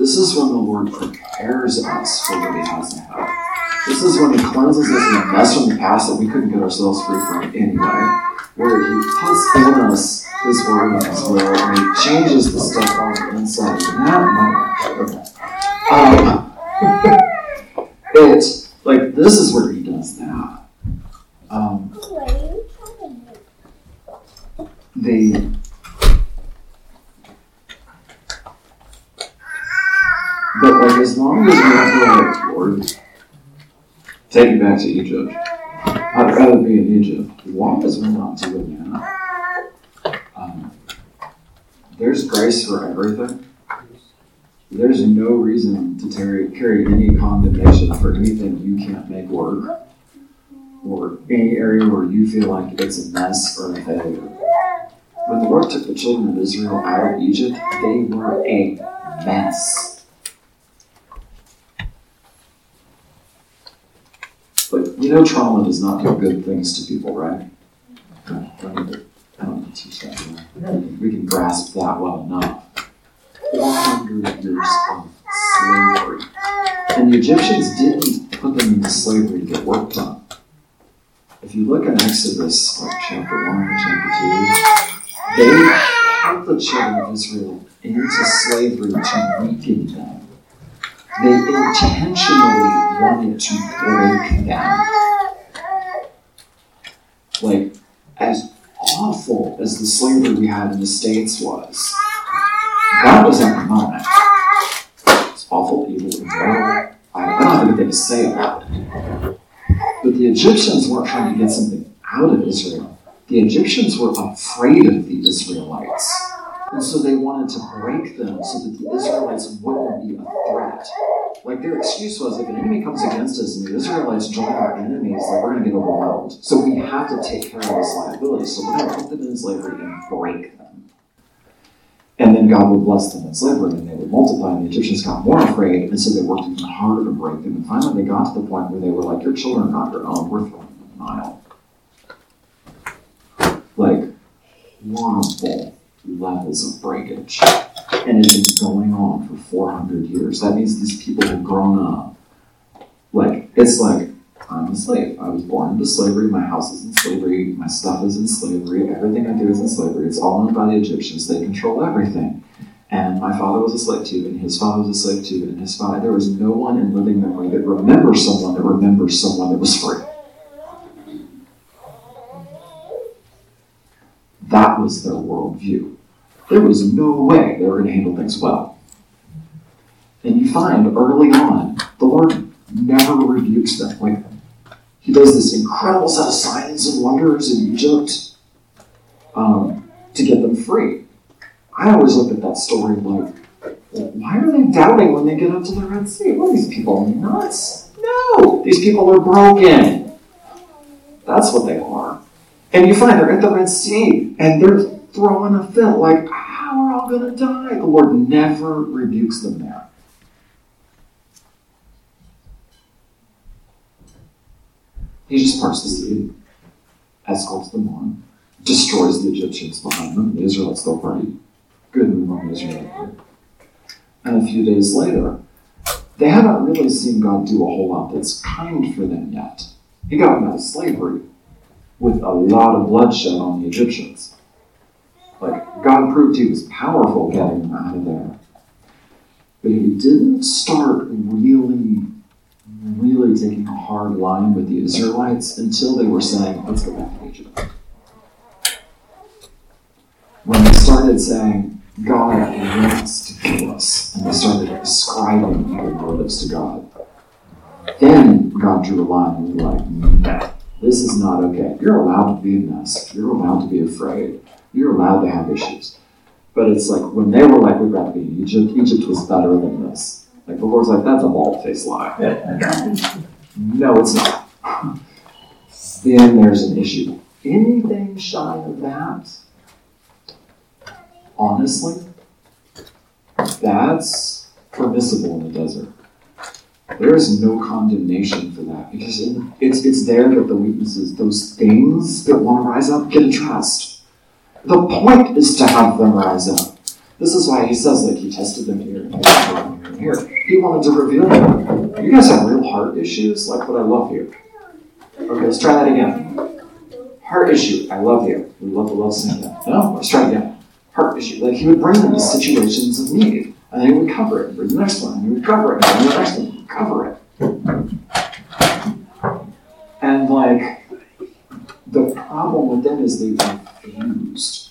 This is when the Lord prepares us for what He has ahead. This is when He cleanses us of the mess from the past that we couldn't get ourselves free from anyway. Where He puts in us His Word and His will, and He changes the stuff on the inside. That might. Um, (laughs) it's like this is where He does that. Um, the But like as long as have the Lord, take it back to Egypt. I'd rather be in Egypt. Why as we're not doing that, um, there's grace for everything. There's no reason to carry, carry any condemnation for anything you can't make work, or any area where you feel like it's a mess or a failure. When the Lord took the children of Israel out of Egypt, they were a mess. But you know, trauma does not do good things to people, right? I don't teach that. We can grasp that well enough. 400 years of slavery. And the Egyptians didn't put them into slavery to get work done. If you look in Exodus, like chapter 1 and chapter 2, they put the children of Israel into slavery to weaken them. They intentionally wanted to break them. Like, as awful as the slavery we had in the States was, that was the moment. It's awful, evil, immoral. I don't have anything to say about it. But the Egyptians weren't trying to get something out of Israel. The Egyptians were afraid of the Israelites. And so they wanted to break them so that the Israelites wouldn't be a threat. Like their excuse was if an enemy comes against us and the Israelites join our enemies, like we're going to get overwhelmed. So we have to take care of this liability. So we're going to put them in slavery and break them. And then God would bless them in slavery and they would multiply, and the Egyptians got more afraid, and so they worked even harder to break them. And finally they got to the point where they were like, Your children are not your own, we're throwing them in the Nile. Like, horrible levels of breakage. And it's been going on for 400 years. That means these people have grown up. Like, it's like, I'm a slave. I was born into slavery. My house is in slavery. My stuff is in slavery. Everything I do is in slavery. It's all owned by the Egyptians. They control everything. And my father was a slave too, and his father was a slave too, and his father. There was no one in living memory that remembers someone that remembers someone that was free. That was their worldview. There was no way they were going to handle things well. And you find early on, the Lord never rebukes them. Like, He does this incredible set of signs and wonders in Egypt um, to get them free. I always look at that story like, why are they doubting when they get up to the Red Sea? What are these people nuts? No, these people are broken. That's what they are. And you find they're at the Red Sea and they're throwing a fit like, how are all going to die? The Lord never rebukes them there. He just parts the sea, escorts them on, destroys the Egyptians behind them. The Israelites still party. Good move on Israelites. And a few days later, they haven't really seen God do a whole lot that's kind for them yet. He got them out of slavery with a lot of bloodshed on the Egyptians. God proved he was powerful getting them out of there. But he didn't start really, really taking a hard line with the Israelites until they were saying, let's go back to Egypt. When they started saying, God wants to kill us, and they started ascribing evil motives to God, then God drew a line and was like, no, this is not okay. You're allowed to be a mess. You're allowed to be afraid. You're allowed to have issues. But it's like when they were like, we'd rather be in Egypt, Egypt was better than this. Like the Lord's like, that's a bald faced lie. no, it's not. then there's an issue. Anything shy of that, honestly, that's permissible in the desert. There is no condemnation for that because it's, it's there that the weaknesses, those things that want to rise up, get addressed. The point is to have them rise up. This is why he says that he tested them here and here and here. He wanted to reveal them. You guys have real heart issues, like what I love here. Okay, let's try that again. Heart issue, I love you. We love the love that. No, let's try it again. Heart issue. Like he would bring them to situations of need, and then he would cover it, and bring the next one, and he would cover it, and the next one, cover it. And like the problem with them is they refused.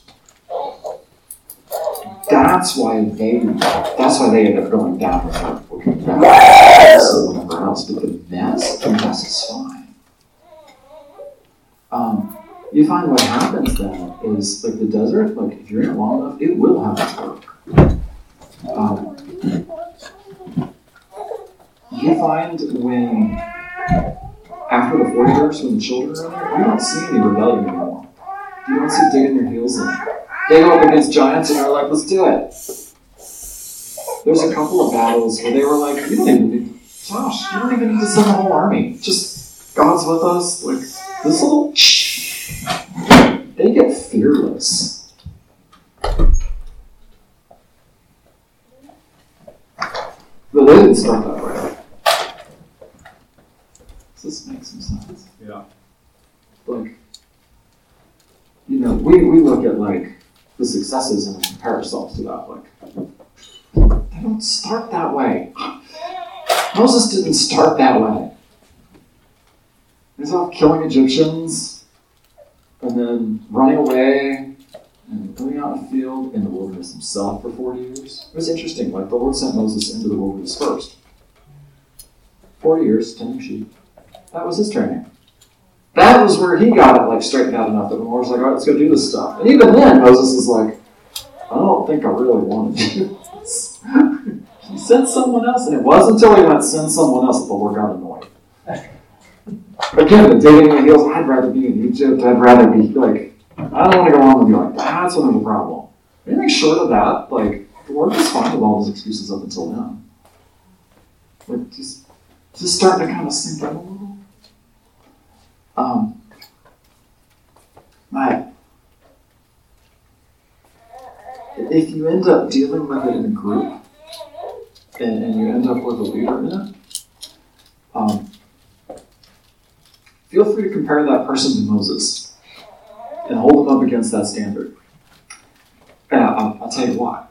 That's why they that's why they end up going down with or whatever else. But the mess, the mess is fine. Um, you find what happens then is like the desert, like if you're in it long enough, it will have its work. Um, you find when after the 40 years when the children are there, you don't see any rebellion anymore. You don't see digging their heels in. They go up against giants and they're like, let's do it. There's a couple of battles where they were like, you don't even need, Josh, you don't even need to send the whole army. Just God's with us. Like, this little, (sniffs) they get fearless. But they didn't that way. Does this make some sense? Yeah. Like, you know, we, we look at like the successes and compare ourselves to that. Like, they don't start that way. Moses didn't start that way. He's off killing Egyptians and then running away and going out in the field in the wilderness himself for 40 years. It was interesting. Like, the Lord sent Moses into the wilderness first. 40 years, tending sheep. That was his training. That was where he got it like straightened out enough that Lord was like, all right, let's go do this stuff. And even then, Moses is like, I don't think I really want to do this. (laughs) he sent someone else, and it wasn't until he went send someone else that the Lord got annoyed. Again, the digging in the heels, I'd rather be in Egypt, I'd rather be like, I don't want to go on and be like, that's the problem. Anything short of that, like, the Lord was fine with all his excuses up until then. Like, just, just starting to kind of sink in a little. Um, my, if you end up dealing with it in a group, and, and you end up with a leader in it, um, feel free to compare that person to Moses and hold them up against that standard. And I'll, I'll tell you why.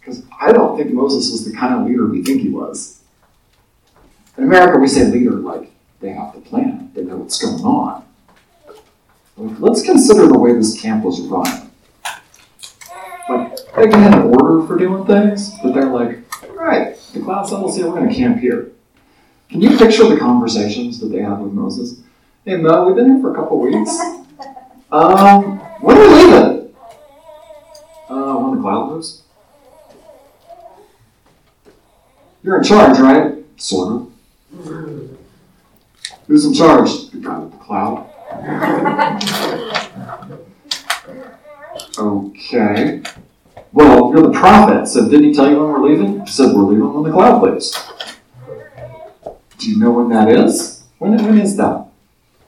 Because I don't think Moses was the kind of leader we think he was. In America, we say leader like they have the plan, they know what's going on. Let's consider the way this camp was run. Like, they had an order for doing things, but they're like, all right, the cloud settles here, we're going to camp here. Can you picture the conversations that they have with Moses? Hey, Mo, we've been here for a couple weeks. Um, when are we leaving? Uh, when the cloud moves. You're in charge, right? Sort of. Who's in charge? The guy with the cloud. Okay. Well, you're the prophet, so didn't he tell you when we're leaving? He said we're leaving when the cloud leaves. Do you know when that is? When, when is that?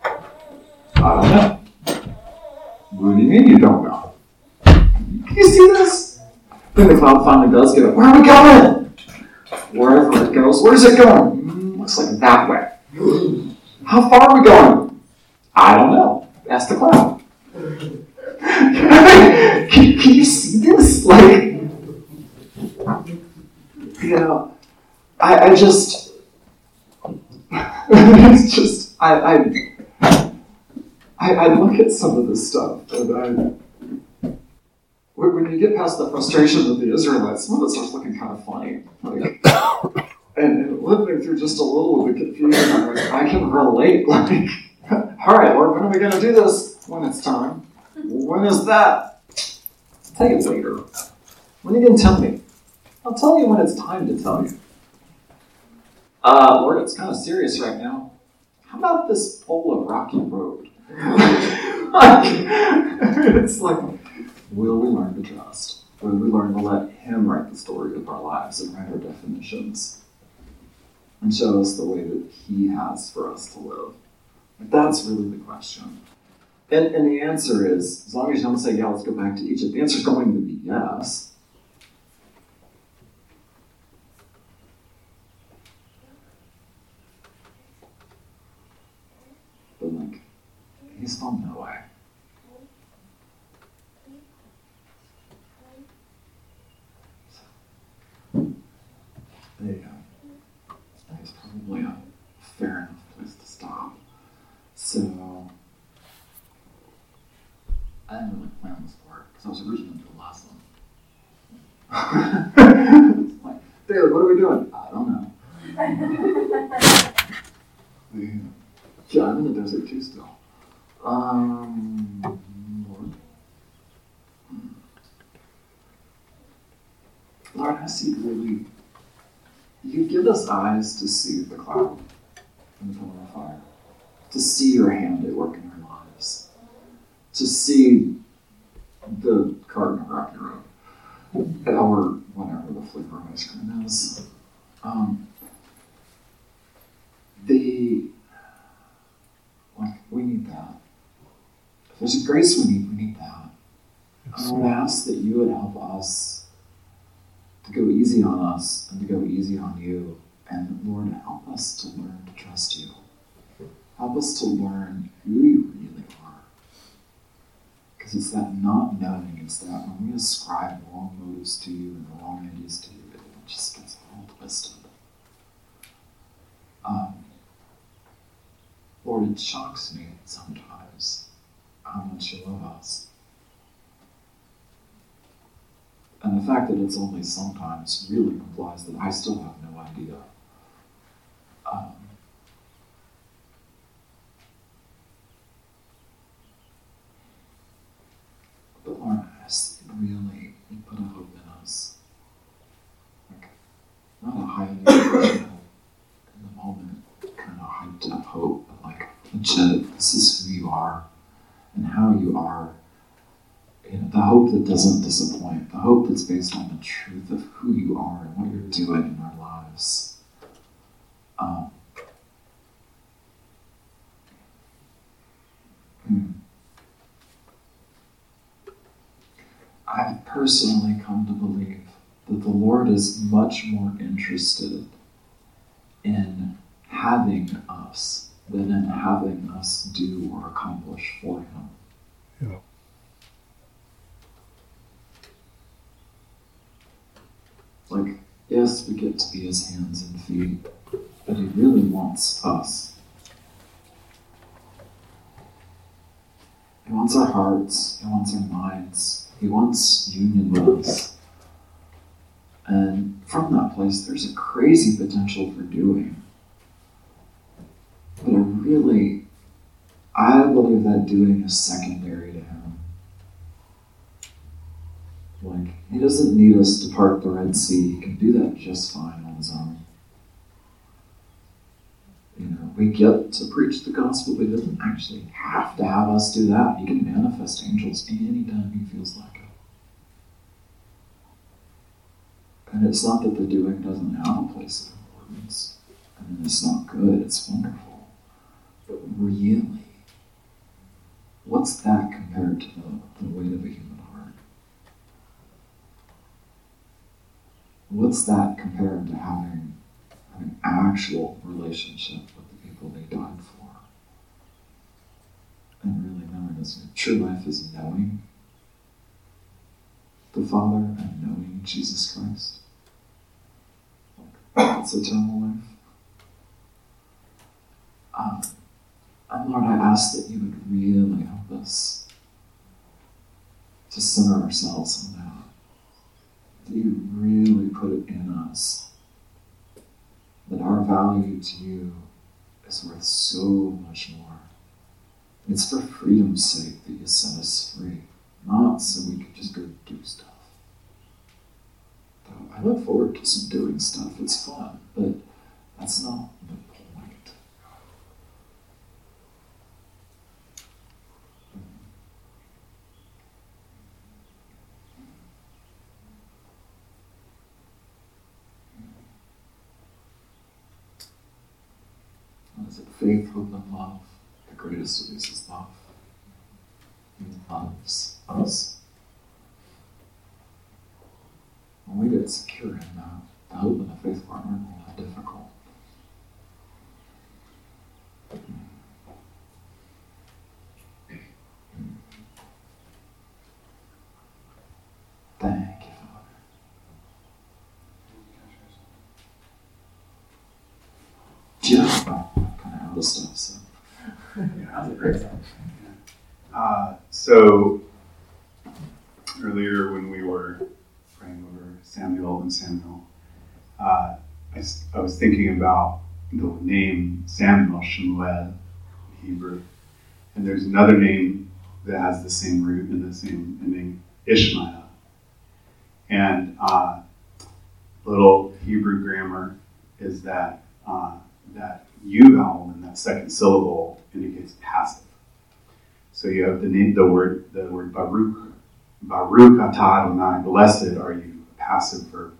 I don't know. What do you mean you don't know? Can you see this? Then the cloud finally does get it. Where are we going? Wherever it goes. Where's it going? Mm, looks like that way. How far are we going? I don't know. Ask the cloud. (laughs) can, can you see this? Like, you know, I, I just, (laughs) it's just, I, I, I, I look at some of this stuff and I, when you get past the frustration of the Israelites, some of it starts looking kind of funny. Like, (coughs) through just a little of the confusion, I'm like, I can relate. (laughs) Like, all right, Lord, when are we going to do this? When it's time. When is that? Take it later. When are you going to tell me? I'll tell you when it's time to tell you. Uh, Lord, it's kind of serious right now. How about this bowl of rocky road? (laughs) it's like, will we learn to trust? Will we learn to let Him write the story of our lives and write our definitions? And show us the way that He has for us to live? That's really the question. And, and the answer is, as long as you don't say, yeah, let's go back to Egypt, the answer is going to be yes. But like, he's found no way. There you go. That's probably a fair enough place to stop. So, I didn't really plan this part because I was originally doing the last one. (laughs) like, David, what are we doing? I don't know. (laughs) yeah, I'm in the desert too still. Um, Lord. Hmm. Lord, I see really. You give us eyes to see the cloud and the pillar of fire, to see your hand at work in our lives, to see the carton of Rocky Road, or whatever the flavor of ice cream is. Um, the like we need that. If there's a grace we need, we need that. I would ask that you would help us to go easy on us and to go easy on you. And Lord, help us to learn to trust you. Help us to learn who you. Because it's that not knowing, it's that when we ascribe wrong motives to you and the wrong ideas to you, it just gets all twisted. Um, Lord, it shocks me sometimes how much you love us. And the fact that it's only sometimes really implies that I still have no idea. Um, but Lord, I ask that really you put a hope in us. Like, not a highly emotional, in the moment, kind of hyped up hope, but like, this is who you are and how you are you know, the hope that doesn't disappoint, the hope that's based on the truth of who you are and what you're doing in our lives. Um, hmm. I've personally come to believe that the Lord is much more interested in having us than in having us do or accomplish for Him. Yeah. Like, yes, we get to be his hands and feet, but he really wants us. He wants our hearts, he wants our minds, he wants union with us. And from that place, there's a crazy potential for doing. But really, I believe that doing is secondary to him. Like, he doesn't need us to part the Red Sea. He can do that just fine on his own. You know, we get to preach the gospel, but he doesn't actually have to have us do that. He can manifest angels anytime he feels like it. And it's not that the doing doesn't have a place of importance. I mean, it's not good, it's wonderful. But really, what's that compared to the, the weight of a human heart? What's that compared to having an actual relationship with the people they died for? And really knowing this true life is knowing the Father and knowing Jesus Christ. That's eternal life. Um, Lord, I ask that you would really help us to center ourselves on that. That you really put it in us. That our value to you is worth so much more. It's for freedom's sake that you set us free, not so we could just go do stuff. Though I look forward to some doing stuff. It's fun, but that's not the point. What is it? Faith, hope, and love. The greatest of these is love. He loves us. When we get secure in that, the hope and the faith part aren't all that difficult. Thank you, Father. Yeah, I'm kind of out of stuff, so. Yeah, that's a great time. Uh, so earlier when we were praying over Samuel and Samuel, uh, I, s- I was thinking about the name Samuel, Shemuel, in Hebrew, and there's another name that has the same root and the same ending, Ishmael. And uh, little Hebrew grammar is that uh, that U vowel in that second syllable indicates passive. So you have the name, the word, the word Baruch, Baruch atah Adonai, blessed are you, a passive verb.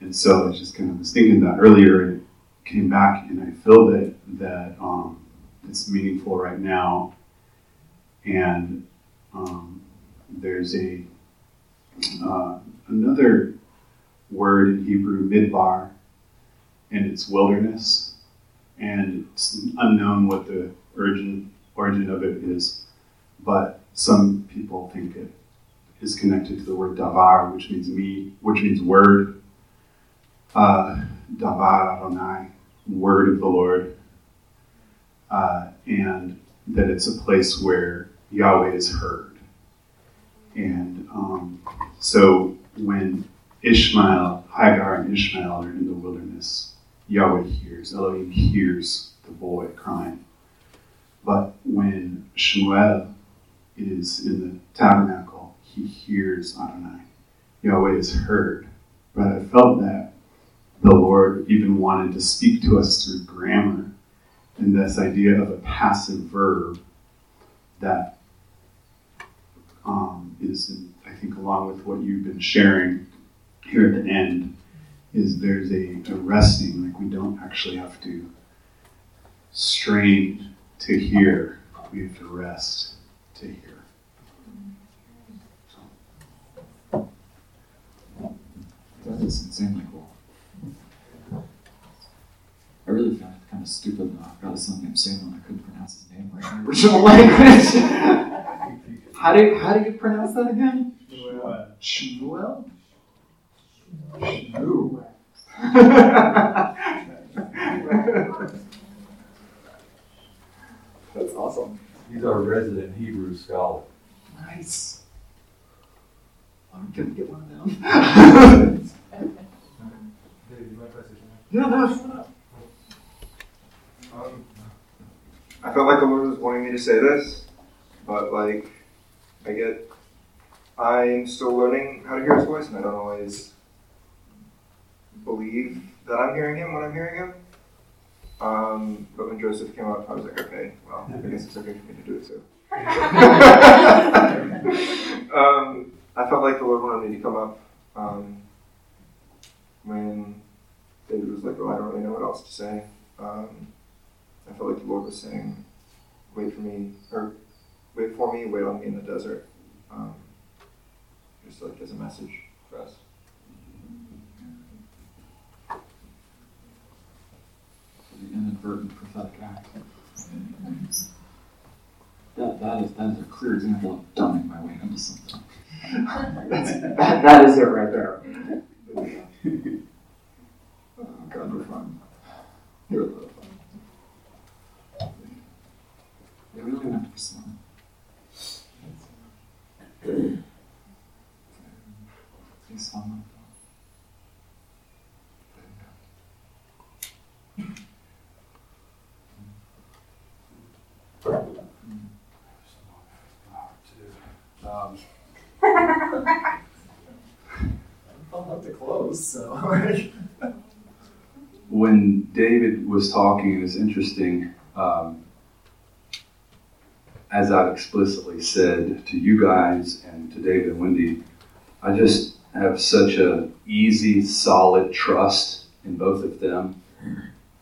And so I was just kind of was thinking that earlier, and it came back, and I feel it that um, it's meaningful right now. And um, there's a uh, another word in Hebrew, midbar, and it's wilderness, and it's unknown what the origin origin of it is, but some people think it is connected to the word davar, which means me, which means word. Uh, davar Adonai, word of the Lord, uh, and that it's a place where Yahweh is heard. And um, so when Ishmael, Hagar, and Ishmael are in the wilderness, Yahweh hears, Elohim hears the boy crying. But when Shmuel is in the tabernacle, he hears Adonai. Yahweh is heard. But I felt that the Lord even wanted to speak to us through grammar and this idea of a passive verb that um, is, I think, along with what you've been sharing here at the end, is there's a, a resting, like we don't actually have to strain to hear, we have to rest to hear. That is insanely cool. I really found it kind of stupid that I've got a son named Samuel and I couldn't pronounce his name right in the original (laughs) language. how do you, how do you pronounce that again? Shmuel. Shmuel. (laughs) That's awesome. He's our resident Hebrew scholar. Nice. I'm gonna get one of them. yeah, no, shut up. Um, I felt like the Lord was wanting me to say this, but like, I get, I'm still learning how to hear His voice, and I don't always believe that I'm hearing Him when I'm hearing Him. Um, but when Joseph came up, I was like, okay, well, I guess it's okay for me to do it too. (laughs) um, I felt like the Lord wanted me to come up um, when David was like, "Oh, I don't really know what else to say." Um, I felt like the Lord was saying, "Wait for me, or wait for me, wait on me in the desert." Um, just like as a message for us. Inadvertent prophetic act. That, that is that is a clear example of dumbing my way into something. That, that is it right there. Oh (laughs) God, we're fun. You're a lot of fun. Yeah, we don't even have to be smart. He's uh, (clears throat) fun. Um, don't like the clothes, so. (laughs) when David was talking, it was interesting. Um, as I've explicitly said to you guys and to David and Wendy, I just have such a easy, solid trust in both of them,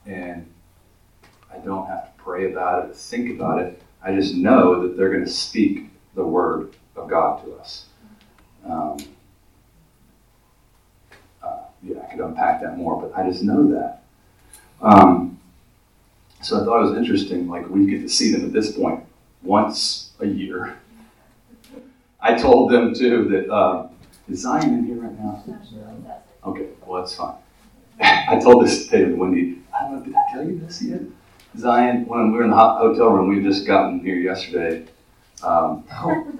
and I don't have to pray about it, think about it. I just know that they're going to speak the word of God to us. Um, uh, yeah, I could unpack that more, but I just know that. Um, so I thought it was interesting, like we get to see them at this point once a year. I told them too that uh, is Zion in here right now? Okay, well that's fine. (laughs) I told this to David Wendy. I don't know, did I tell you this yet? Zion, when we were in the hot hotel room, we just gotten here yesterday. Um, (laughs)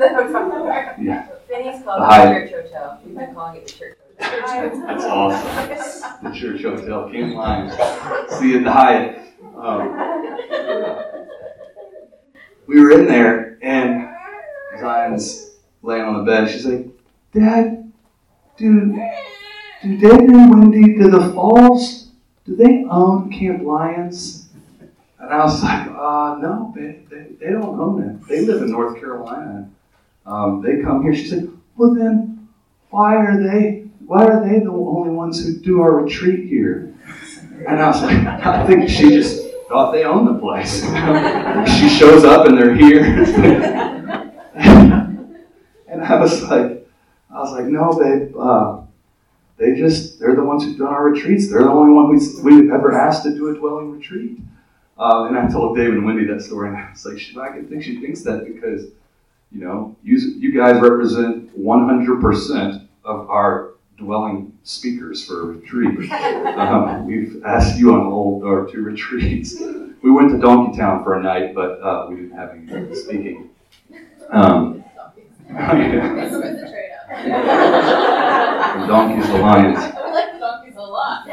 yeah, Vinny's called it the church hotel. We've been calling it the church hotel. that's awesome. The church hotel, King Lions. See you at the Hyatt. Um, we were in there, and Zion's laying on the bed. She's like, Dad, do, do David and Wendy, do the Falls, do they own Camp Lions? And I was (laughs) like, uh, no, they, they, they don't own it. They live in North Carolina. Um, they come here. She said, well then, why are they, why are they the only ones who do our retreat here? And I was like, (laughs) I think she just thought they owned the place. (laughs) she shows up and they're here. and I was like, I was like, no, babe. Uh, they just, they're the ones who've done our retreats. They're the only one we, we've ever asked to do a dwelling retreat. Uh, and I told David and Wendy that story, and I was like, she, I can think she thinks that because, you know, you, you guys represent 100% of our dwelling speakers for a retreat. (laughs) Um, we've asked you on all our two retreats. We went to Donkey Town for a night, but uh, we didn't have any speaking. Um, worth the trade-off. (laughs) donkeys to lions. We like the donkeys a lot.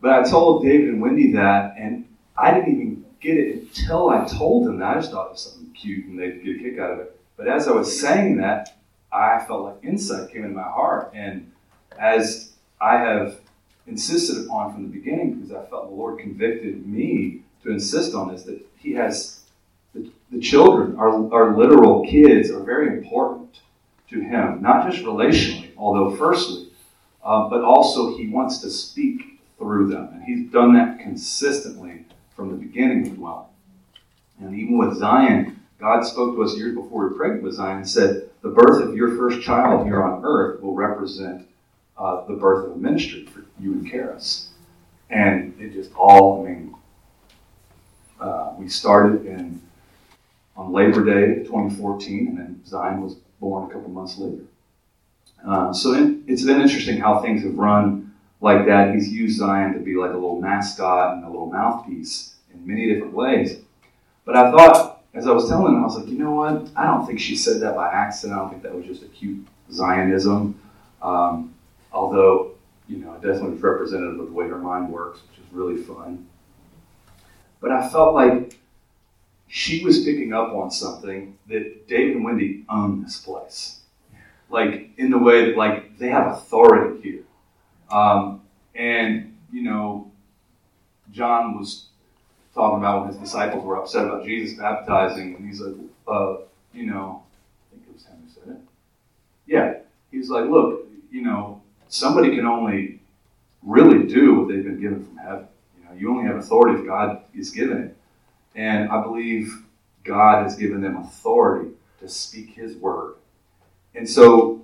But I told David and Wendy that, and I didn't even get it until I told them that. I just thought it was something cute and they'd get a kick out of it. But as I was saying that, I felt like insight came into my heart. And as I have insisted upon from the beginning, because I felt the Lord convicted me to insist on this, that He has the, the children, our, our literal kids, are very important to Him, not just relationally, although firstly, uh, but also He wants to speak through them. And He's done that consistently from the beginning of dwelling. And even with Zion, God spoke to us years before we pregnant with Zion and said, The birth of your first child here on earth will represent uh, the birth of a ministry for you and Karis. And it just all, I mean, uh, we started in on Labor Day 2014, and then Zion was born a couple months later. Uh, so it, it's been interesting how things have run like that. He's used Zion to be like a little mascot and a little mouthpiece in many different ways. But I thought, as I was telling him, I was like, you know what? I don't think she said that by accident. I don't think that was just a cute Zionism. Um, although, you know, it definitely representative of the way her mind works, which is really fun. But I felt like she was picking up on something that Dave and Wendy own this place. Like, in the way that, like, they have authority here. Um, and, you know, John was talking about when his disciples were upset about Jesus baptizing, and he's like, uh, you know, I think it was him who said it. Yeah, he's like, look, you know, somebody can only really do what they've been given from heaven. You know, you only have authority if God is given it. And I believe God has given them authority to speak His word. And so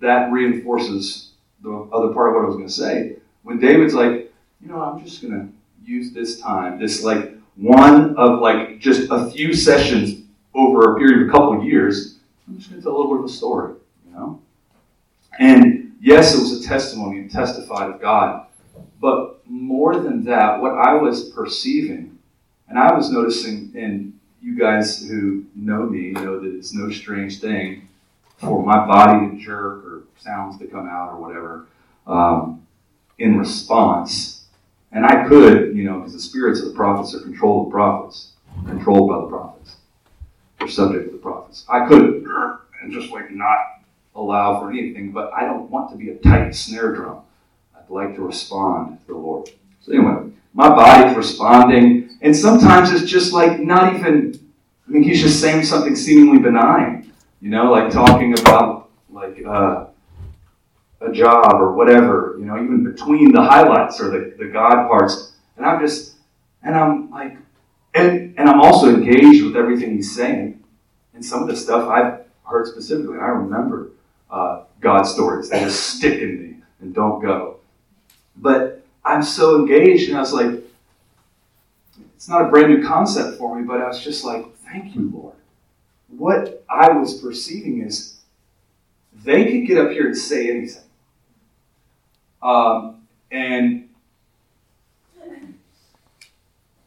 that reinforces the other part of what I was going to say. When David's like, you know, I'm just going to use this time, this like one of like just a few sessions over a period of a couple of years, I'm just going to tell a little bit of a story, you know? And yes, it was a testimony and testified of God. But more than that, what I was perceiving, and I was noticing, and you guys who know me know that it's no strange thing for my body to jerk or sounds to come out or whatever um, in response. And I could, you know, because the spirits of the prophets are controlled the prophets, controlled by the prophets. They're subject to the prophets. I could (clears throat) and just like not allow for anything, but I don't want to be a tight snare drum. I'd like to respond to the Lord. So, anyway, my body's responding, and sometimes it's just like not even, I mean, he's just saying something seemingly benign, you know, like talking about like uh, a job or whatever, you know, even between the highlights or the, the God parts. And I'm just, and I'm like, and, and I'm also engaged with everything he's saying. And some of the stuff I've heard specifically, I remember uh, God stories that just stick in me and don't go. But I'm so engaged, and I was like, it's not a brand new concept for me, but I was just like, thank you, Lord. What I was perceiving is they could get up here and say anything. Um, and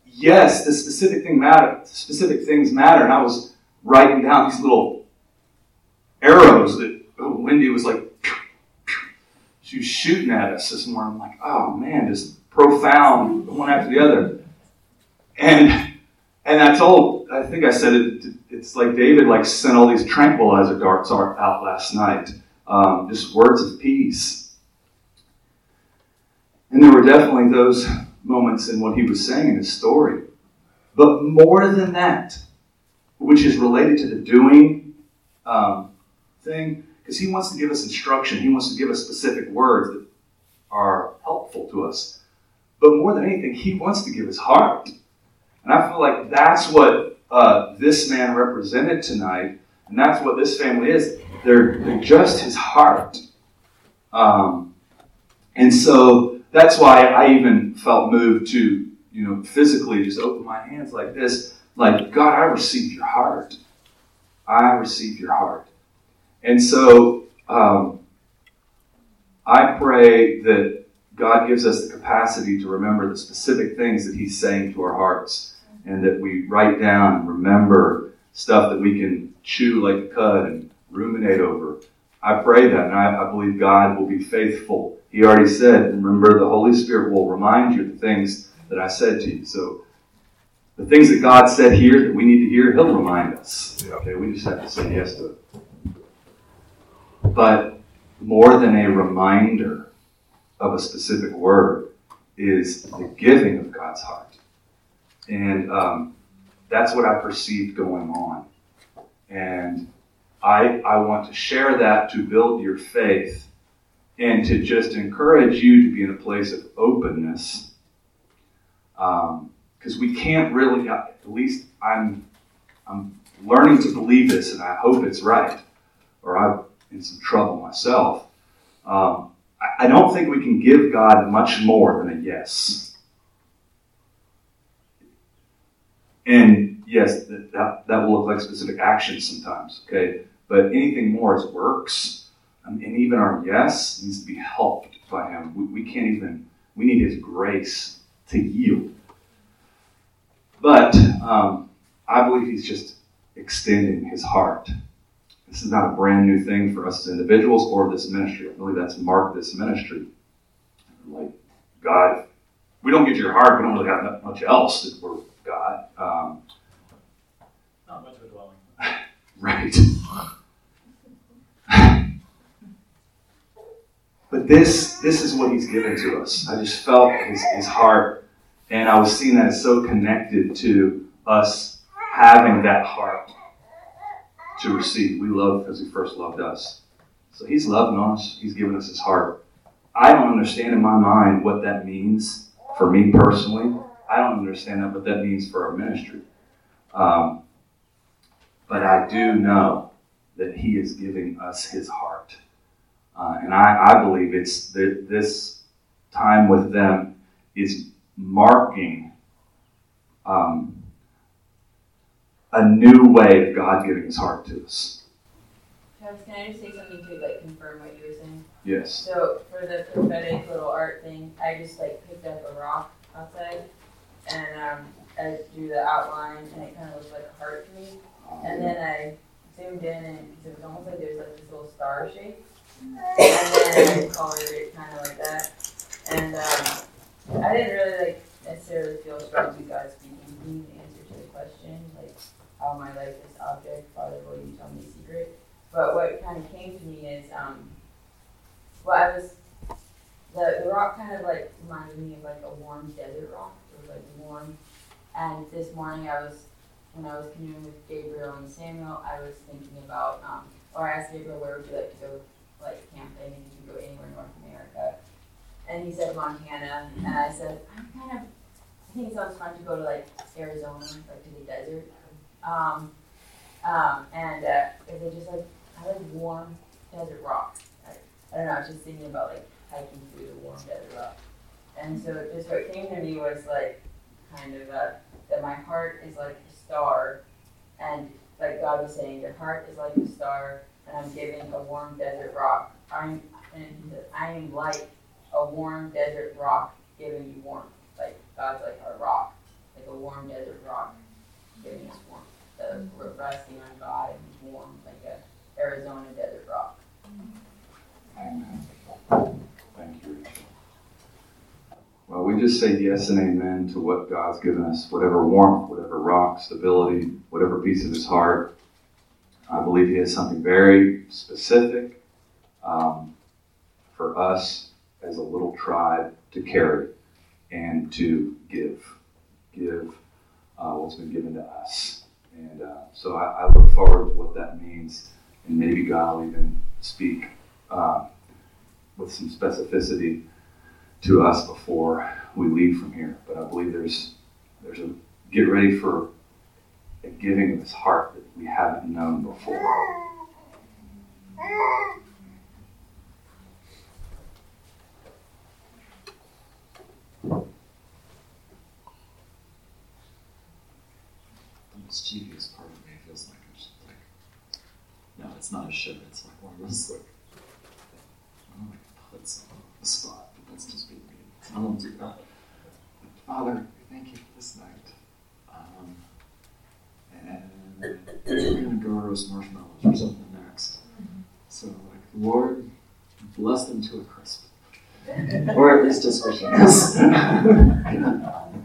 yes, the specific thing matter. Specific things matter, and I was writing down these little arrows that oh, Wendy was like, (sniffs) she was shooting at us this morning. I'm like, oh man, just profound, one after the other. And and I told, I think I said it. It's like David like sent all these tranquilizer darts out last night, um, just words of peace. And there were definitely those moments in what he was saying in his story. But more than that, which is related to the doing um, thing, because he wants to give us instruction. He wants to give us specific words that are helpful to us. But more than anything, he wants to give his heart. And I feel like that's what uh, this man represented tonight, and that's what this family is. They're, they're just his heart. Um, and so that's why I even felt moved to, you know, physically just open my hands like this, like, God, I receive your heart. I receive your heart. And so um, I pray that God gives us the capacity to remember the specific things that He's saying to our hearts, and that we write down and remember stuff that we can chew like a cud and ruminate over. I pray that, and I, I believe God will be faithful. He already said, remember, the Holy Spirit will remind you of the things that I said to you. So the things that God said here that we need to hear, He'll remind us. Okay, we just have to say yes to it. But more than a reminder of a specific word is the giving of God's heart. And um, that's what I perceived going on. And I, I want to share that to build your faith and to just encourage you to be in a place of openness. Because um, we can't really, at least I'm, I'm learning to believe this, and I hope it's right, or I'm in some trouble myself. Um, I, I don't think we can give God much more than a yes. And yes, that, that, that will look like specific actions sometimes, okay? But anything more is works. and even our yes needs to be helped by Him. We, we can't even, we need His grace to yield. But um, I believe He's just extending His heart. This is not a brand new thing for us as individuals or this ministry. I believe that's marked this ministry. Like, God, we don't get your heart, we don't really have much else if we're. Um, not much of a dwelling. (laughs) right. (laughs) but this this is what he's given to us. I just felt his, his heart, and I was seeing that it's so connected to us having that heart to receive. We love as he first loved us. So he's loving us. He's given us his heart. I don't understand in my mind what that means for me personally. I don't understand that, what that means for our ministry. Um, but I do know that he is giving us his heart. Uh, and I, I believe it's that this time with them is marking um, a new way of God giving his heart to us. Travis, can I just say something to like confirm what you were saying? Yes. So for the prophetic little art thing, I just like picked up a rock outside and um, I drew the outline and it kind of looked like a heart to me. And then I zoomed in and it was almost like there was like this little star shape. And then I colored it kind of like that. And um, I didn't really like necessarily feel strongly God speaking to me the answer to the question, like how am I like this object, Father, will you tell me a secret? but what kind of came to me is, um, well, I was, the, the rock kind of like reminded me of like a warm desert rock. Like warm. And this morning I was, when I was canoeing with Gabriel and Samuel, I was thinking about, um, or I asked Gabriel, where would you like to go, like camping, and you can go anywhere in North America. And he said Montana, and I said, I'm kind of, I think it sounds fun to go to like Arizona, like to the desert. Um, um, and uh, is it just like I like warm desert rock. I, I don't know. I was just thinking about like hiking through the warm desert rock, and so just what came to me was like kind of uh, that my heart is like a star, and like God was saying, your heart is like a star, and I'm giving a warm desert rock. I'm and I am like a warm desert rock giving you warmth. Like God's like our rock, like a warm desert rock giving us warmth. The, we're resting on God and warm, like a Arizona desert rock. Amen. Well, we just say yes and amen to what God's given us, whatever warmth, whatever rock, stability, whatever piece of His heart. I believe He has something very specific um, for us as a little tribe to carry and to give. Give uh, what's been given to us. And uh, so I, I, look forward to what that means. And maybe God will even speak uh, with some specificity to us before we leave from here. But I believe there's there's a get ready for a giving of his heart that we haven't known before. The mischievous part of me feels like it's like, no, it's not a shiver. It's like one of those like, I don't like put someone on the spot, but that's just. I won't do that. Father, thank you for this night. Um, and we're gonna go roast marshmallows or something next. So, like, Lord, bless them to a crisp, or at least as fishing us. (laughs)